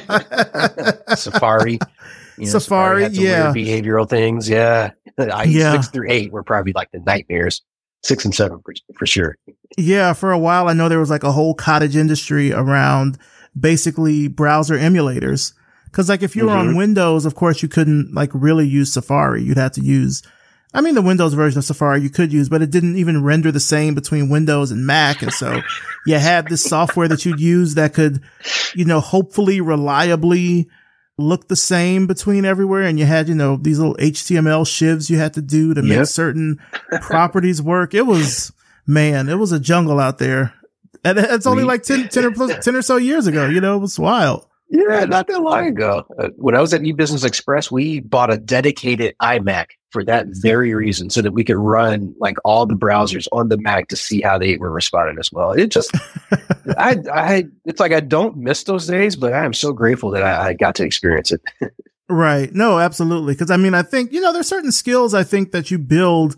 Safari, you know, Safari, Safari yeah, behavioral things, yeah. [LAUGHS] I yeah. six through eight were probably like the nightmares six and seven for, for sure. Yeah, for a while I know there was like a whole cottage industry around basically browser emulators. Cause like if you were mm-hmm. on Windows, of course you couldn't like really use Safari. You'd have to use, I mean, the Windows version of Safari you could use, but it didn't even render the same between Windows and Mac. And so you had this software that you'd use that could, you know, hopefully reliably look the same between everywhere and you had, you know, these little HTML shivs you had to do to yep. make certain [LAUGHS] properties work. It was, man, it was a jungle out there. And it's only like 10, 10 or, plus, 10 or so years ago, you know, it was wild. Yeah, not that long ago. Uh, when I was at eBusiness Express, we bought a dedicated iMac for that very reason, so that we could run like all the browsers on the Mac to see how they were responding as well. It just, [LAUGHS] I, I, it's like I don't miss those days, but I am so grateful that I, I got to experience it. [LAUGHS] Right. No, absolutely. Because I mean, I think, you know, there's certain skills I think that you build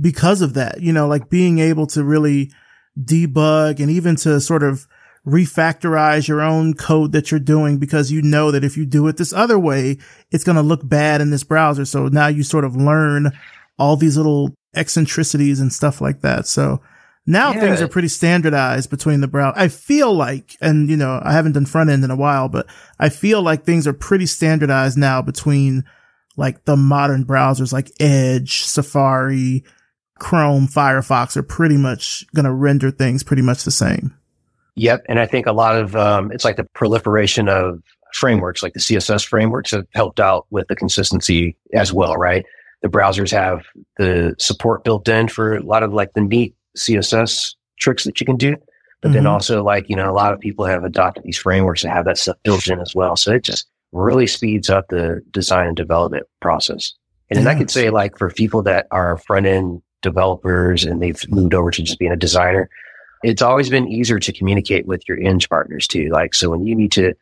because of that, you know, like being able to really debug and even to sort of refactorize your own code that you're doing because you know that if you do it this other way, it's going to look bad in this browser. So now you sort of learn all these little eccentricities and stuff like that. So now yeah. things are pretty standardized between the browser. I feel like, and you know, I haven't done front end in a while, but I feel like things are pretty standardized now between like the modern browsers like Edge, Safari, Chrome, Firefox are pretty much going to render things pretty much the same. Yep. And I think a lot of, um, it's like the proliferation of frameworks, like the CSS frameworks have helped out with the consistency as well, right? The browsers have the support built in for a lot of like the neat CSS tricks that you can do. But mm-hmm. then also like, you know, a lot of people have adopted these frameworks that have that stuff built in as well. So it just really speeds up the design and development process. And yes. then I could say like for people that are front end developers and they've moved over to just being a designer, it's always been easier to communicate with your eng partners too. Like, so when you need to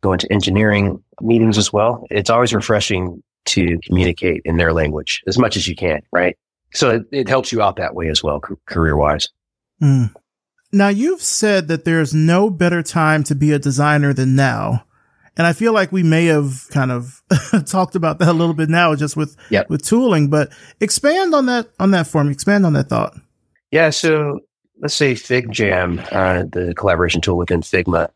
go into engineering meetings as well, it's always refreshing to communicate in their language as much as you can, right? So it, it helps you out that way as well, career wise. Mm. Now you've said that there's no better time to be a designer than now. And I feel like we may have kind of [LAUGHS] talked about that a little bit now just with, yep. with tooling, but expand on that, on that form. Expand on that thought. Yeah. So let's say FigJam, uh, the collaboration tool within Figma,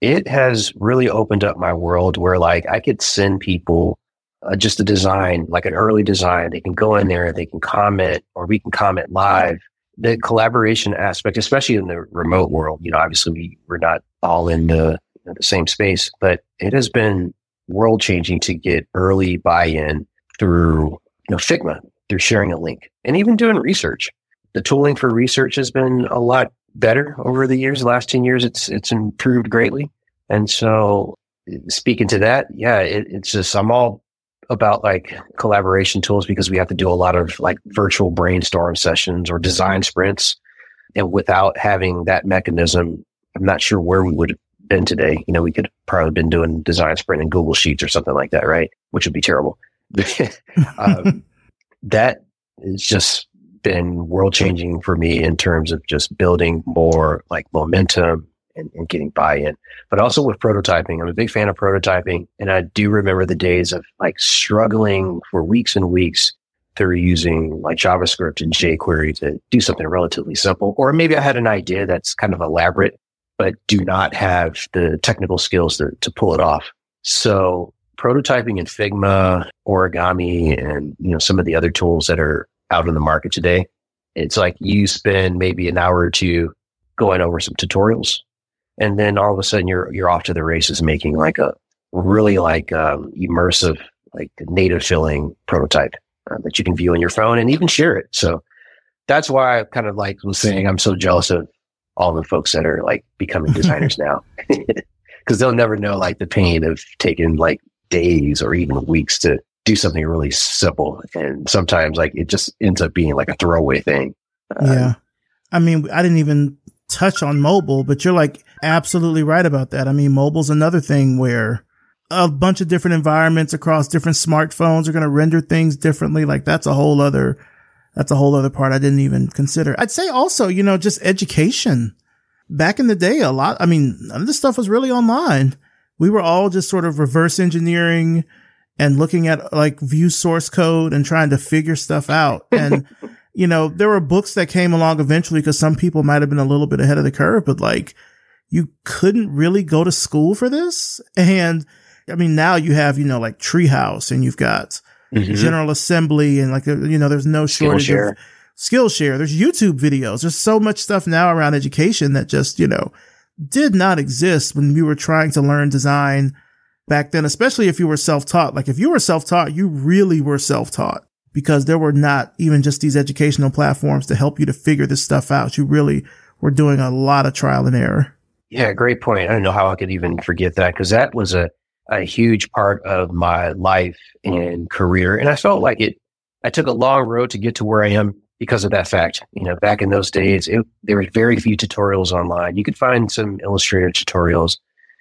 it has really opened up my world where like I could send people uh, just a design, like an early design. They can go in there, they can comment, or we can comment live. The collaboration aspect, especially in the remote world, you know, obviously we, we're not all in the, in the same space, but it has been world changing to get early buy in through, you know, Figma, through sharing a link and even doing research the tooling for research has been a lot better over the years. The last 10 years, it's, it's improved greatly. And so speaking to that, yeah, it, it's just, I'm all about like collaboration tools because we have to do a lot of like virtual brainstorm sessions or design sprints. And without having that mechanism, I'm not sure where we would have been today. You know, we could probably been doing design sprint in Google Sheets or something like that, right? Which would be terrible. [LAUGHS] [LAUGHS] um, [LAUGHS] that is just been world changing for me in terms of just building more like momentum and, and, getting buy-in, but also with prototyping. I'm a big fan of prototyping. And I do remember the days of like struggling for weeks and weeks through using like JavaScript and jQuery to do something relatively simple. Or maybe I had an idea that's kind of elaborate, but do not have the technical skills to, to pull it off. So prototyping in Figma, Origami, and you know some of the other tools that are out in the market today. It's like you spend maybe an hour or two going over some tutorials, and then all of a sudden you're you're off to the races making like a really like um, immersive, like native feeling prototype uh, that you can view on your phone and even share it. So that's why I kind of like was saying I'm so jealous of all the folks that are like becoming [LAUGHS] designers now [LAUGHS] because they'll never know like the pain of taking like days or even weeks to do something really simple. And sometimes like it just ends up being like a throwaway thing. Um, yeah. I mean, I didn't even touch on mobile, but you're like absolutely right about that. I mean, mobile's another thing where a bunch of different environments across different smartphones are going to render things differently. Like that's a whole other, that's a whole other part I didn't even consider. I'd say also, you know, just education. Back in the day, a lot, I mean, none of this stuff was really online. We were all just sort of reverse engineering and looking at like view source code and trying to figure stuff out. And, [LAUGHS] you know, there were books that came along eventually because some people might have been a little bit ahead of the curve, but like you couldn't really go to school for this. And I mean, now you have, you know, like Treehouse and you've got mm-hmm. General Assembly and like, you know, there's no shortage Skillshare. of Skillshare. There's YouTube videos. There's so much stuff now around education that just, you know, did not exist when we were trying to learn design back then, especially if you were self-taught. Like if you were self-taught, you really were self-taught because there were not even just these educational platforms to help you to figure this stuff out. You really were doing a lot of trial and error. Yeah, great point. I don't know how I could even forget that because that was a, a huge part of my life and career. And I felt like it, I took a long road to get to where I am because of that fact. You know, back in those days, it, there were very few tutorials online. You could find some Illustrator tutorials,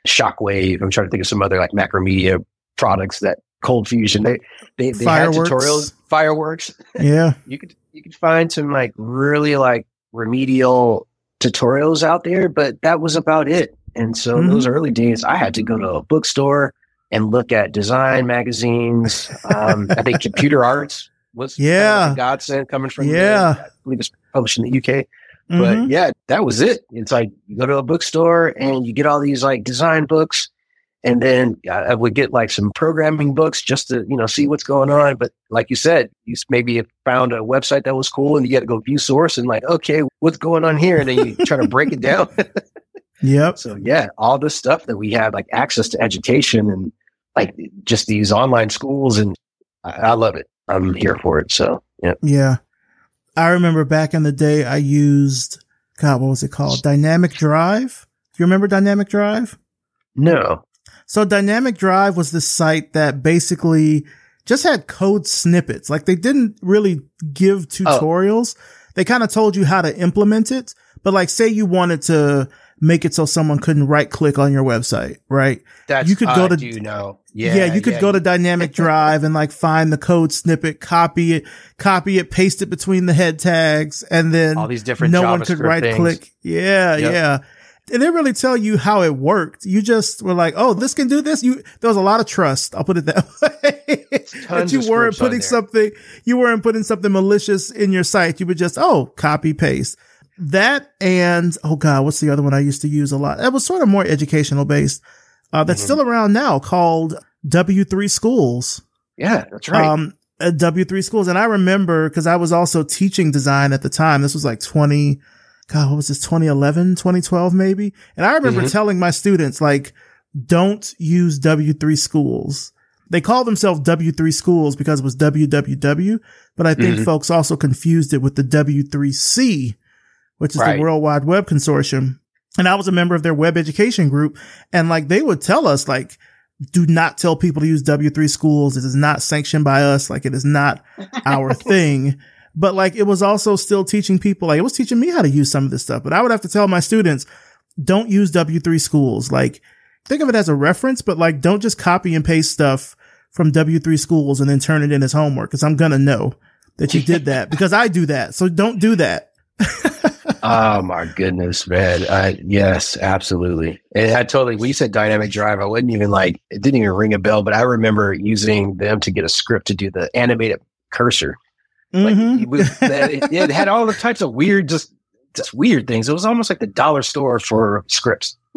Shockwave. I'm trying to think of some other like Macromedia products that ColdFusion. They they, they had tutorials, fireworks. [LAUGHS] Yeah. You could you could find some like really like remedial tutorials out there, but that was about it. And so in those early days, I had to go to a bookstore and look at design magazines. Um, I think [LAUGHS] Computer Arts was kind of Yeah. like a godsend coming from Yeah. I believe it's published in the UK. Mhm. But yeah, that was it. It's like you go to a bookstore and you get all these like design books, and then I I would get like some programming books just to you know see what's going on. But like you said, you maybe found a website that was cool, and you got to go view source and like, okay, what's going on here? And then you try to break it down. [LAUGHS] Yep. so yeah, all this stuff that we have like access to education and like just these online schools, and I, I love it. I'm here for it. So yeah, Yeah. I remember back in the day, I used, God, what was it called? Dynamic Drive. Do you remember Dynamic Drive? no, So Dynamic Drive was the site that basically just had code snippets. Like they didn't really give oh. tutorials. They kind of told you how to implement it. But like say you wanted to make it so someone couldn't right click on your website, right? that's You could go I to- do know. Yeah, Yeah, you could yeah, go to Dynamic [LAUGHS] Drive and like find the code snippet, copy it, copy it, paste it between the head tags, and then all these different no one could right click. Yeah, Yep. yeah. They didn't really tell you how it worked. You just were like, "Oh, this can do this." You there was a lot of trust. I'll put it that [LAUGHS] way. that you weren't putting something, you weren't putting something malicious in your site. You would just, oh, copy paste that, and oh god, what's the other one I used to use a lot? It was sort of more educational based. Uh, that's Mhm. still around now, called W3 Schools Yeah, that's right. um at W3 schools. And I remember because I was also teaching design at the time. This was like 20, God, what was this? 2011, 2012, maybe. And I remember Mhm. telling my students, like, don't use W3 schools. They call themselves W3 schools because it was WWW, but I think Mhm. folks also confused it with the W3C, which is Right. the World Wide Web Consortium. And I was a member of their web education group. And like they would tell us, like, do not tell people to use W3 schools. It is not sanctioned by us. Like it is not our [LAUGHS] thing. But like it was also still teaching people, like it was teaching me how to use some of this stuff. But I would have to tell my students, don't use W3 schools. Like think of it as a reference, but like don't just copy and paste stuff from W3 schools and then turn it in as homework. Cause I'm going to know that you did that [LAUGHS] because I do that. So don't do that. [LAUGHS] oh my goodness, man. I, yes, absolutely. And I totally, we said dynamic drive. I wouldn't even like, it didn't even ring a bell, but I remember using them to get a script to do the animated cursor. Like Mhm. it, was- it, it had all the types of weird, just, just weird things. It was almost like the dollar store for scripts. [LAUGHS]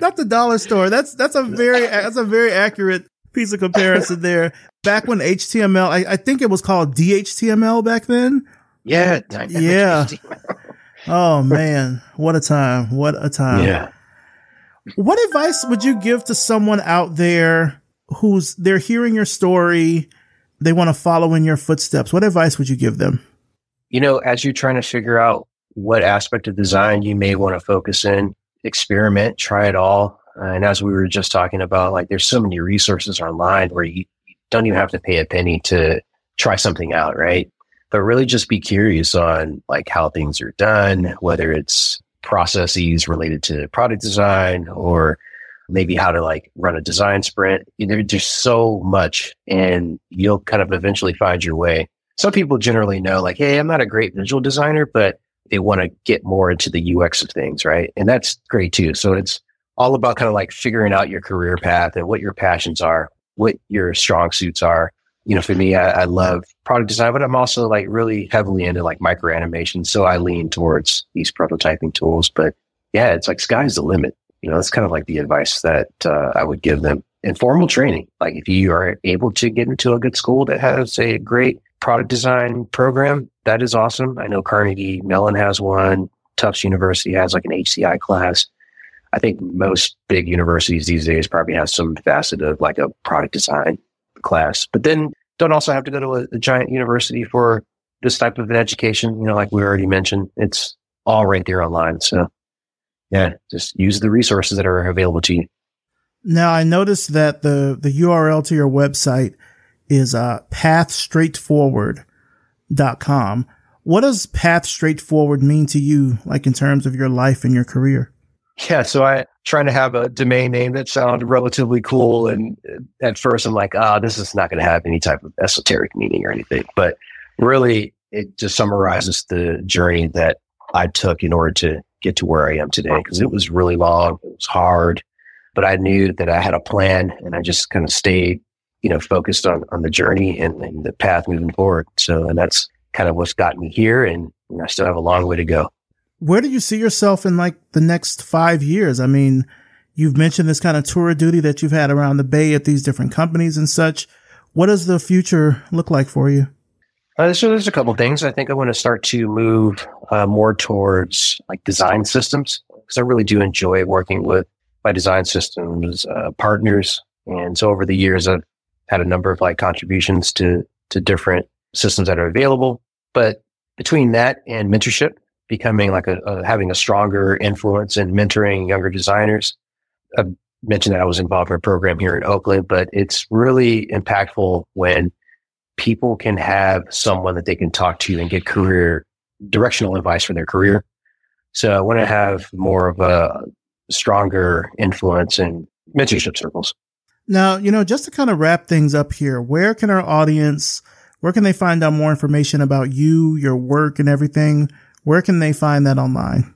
not the dollar store. That's that's a very [LAUGHS] that's a very accurate piece of comparison there. Back when HTML, I, I think it was called DHTML back then. Yeah. dynamic Yeah. HTML. Oh man, what a time! What a time! yeah. What advice would you give to someone out there who's they're hearing your story, they want to follow in your footsteps? What advice would you give them? you know, as you're trying to figure out what aspect of design you may want to focus in, experiment, try it all. And as we were just talking about, like there's so many resources online where you don't even have to pay a penny to try something out, right? But really just be curious on like how things are done, whether it's processes related to product design or maybe how to like run a design sprint. There's so much and you'll kind of eventually find your way some people generally know like hey i'm not a great visual designer but they want to get more into the ux of things right and that's great too so it's all about kind of like figuring out your career path and what your passions are what your strong suits are you know for me i, I love product design but i'm also like really heavily into like micro animation so i lean towards these prototyping tools but yeah it's like sky's the limit you know that's kind of like the advice that uh, i would give them informal training like if you are able to get into a good school that has a great product design program. That is awesome. I know Carnegie Mellon has one. Tufts University has like an HCI class. I think most big universities these days probably have some facet of like a product design class. But then don't also have to go to a, a giant university for this type of an education. You know, like we already mentioned, it's all right there online. So yeah, just use the resources that are available to you. Now I noticed that the the URL to your website is uh pathstraightforward.com. What does path straightforward mean to you, like in terms of your life and your career? Yeah, so I trying to have a domain name that sounded relatively cool. And at first, I'm like, ah, oh, this is not going to have any type of esoteric meaning or anything. But really, it just summarizes the journey that I took in order to get to where I am today because it was really long, it was hard, but I knew that I had a plan and I just kind of stayed, you know, focused on on the journey and, and the path moving forward. So, and that's kind of what's gotten me here, and, and I still have a long way to go. Where do you see yourself in like the next five years? I mean, you've mentioned this kind of tour of duty that you've had around the Bay at these different companies and such. What does the future look like for you? Uh, so there's a couple things. I think I want to start to move uh, more towards like design systems because I really do enjoy working with my design systems uh, partners. And so over the years, I've had a number of like contributions to to different systems that are available. But between that and mentorship, becoming like a, a having a stronger influence in mentoring younger designers, I've mentioned that I was involved in a program here in Oakland, but it's really impactful when people can have someone that they can talk to and get career directional advice for their career. So I want to have more of a stronger influence in mentorship circles. Now, you know, just to kind of wrap things up here, where can our audience, where can they find out more information about you, your work and everything? Where can they find that online?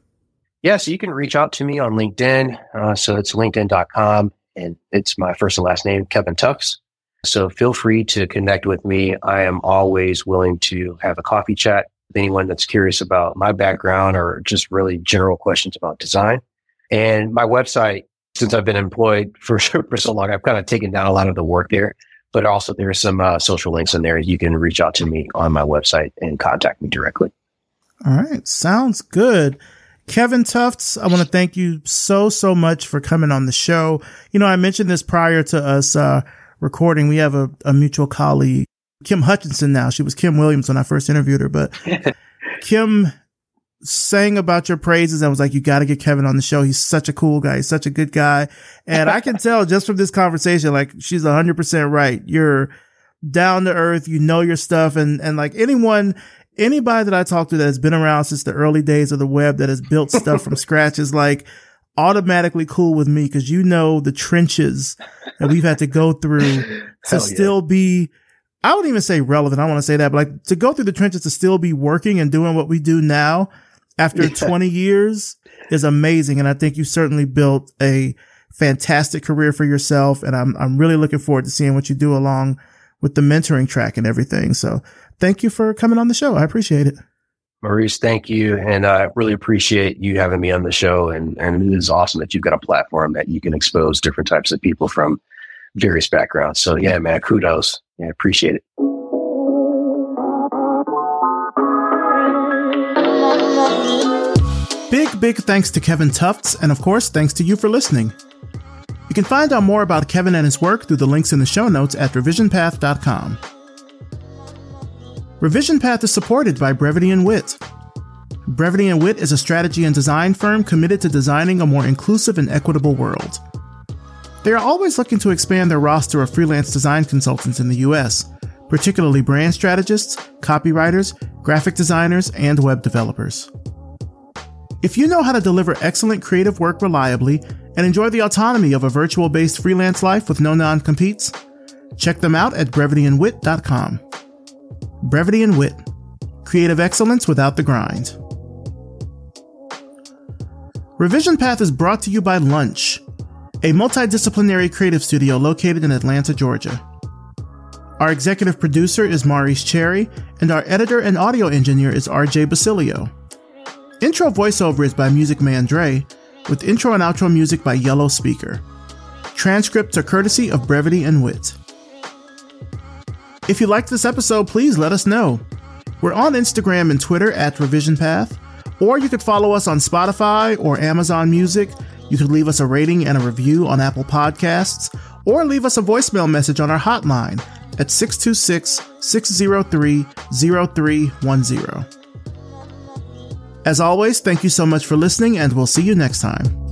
Yeah, so you can reach out to me on LinkedIn. Uh, so it's linkedin.com and it's my first and last name, Kevin Tufts. So feel free to connect with me. I am always willing to have a coffee chat with anyone that's curious about my background or just really general questions about design. And my website, since I've been employed [LAUGHS] for, for so long, I've kind of taken down a lot of the work there. But also, there are some uh, social links in there. You can reach out to me on my website and contact me directly. All right. Sounds good. Kevin Tufts, I want to thank you so, so much for coming on the show. You know, I mentioned this prior to us uh, recording. We have a, a mutual colleague, Kim Hutchinson now. She was Kim Williams when I first interviewed her, but [LAUGHS] Kim sang about your praises and was like, you got to get Kevin on the show. He's such a cool guy. He's such a good guy. And I can tell just from this conversation, like she's hundred percent right. You're down to earth. You know your stuff. And, and like anyone, anybody that I talk to that has been around since the early days of the web that has built stuff from [LAUGHS] scratch is like, automatically cool with me because you know the trenches that we've had to go through [LAUGHS] to yeah. still be I wouldn't even say relevant. I want to say that, but like to go through the trenches to still be working and doing what we do now after yeah. 20 years is amazing. And I think you certainly built a fantastic career for yourself. And I'm, I'm really looking forward to seeing what you do along with the mentoring track and everything. So thank you for coming on the show. I appreciate it. Maurice, thank you. And I uh, really appreciate you having me on the show. And, and it is awesome that you've got a platform that you can expose different types of people from various backgrounds. So, yeah, man, kudos. Yeah, I appreciate it. Big, big thanks to Kevin Tufts. And of course, thanks to you for listening. You can find out more about Kevin and his work through the links in the show notes at revisionpath.com. Revision Path is supported by Brevity and Wit. Brevity and Wit is a strategy and design firm committed to designing a more inclusive and equitable world. They are always looking to expand their roster of freelance design consultants in the US, particularly brand strategists, copywriters, graphic designers, and web developers. If you know how to deliver excellent creative work reliably and enjoy the autonomy of a virtual based freelance life with no non competes, check them out at brevityandwit.com. Brevity and Wit. Creative excellence without the grind. Revision Path is brought to you by Lunch, a multidisciplinary creative studio located in Atlanta, Georgia. Our executive producer is Maurice Cherry, and our editor and audio engineer is RJ Basilio. Intro voiceover is by Music Man Dre, with intro and outro music by Yellow Speaker. Transcripts are courtesy of Brevity and Wit. If you liked this episode, please let us know. We're on Instagram and Twitter at Revision Path, or you could follow us on Spotify or Amazon Music. You could leave us a rating and a review on Apple Podcasts, or leave us a voicemail message on our hotline at 626 603 0310. As always, thank you so much for listening, and we'll see you next time.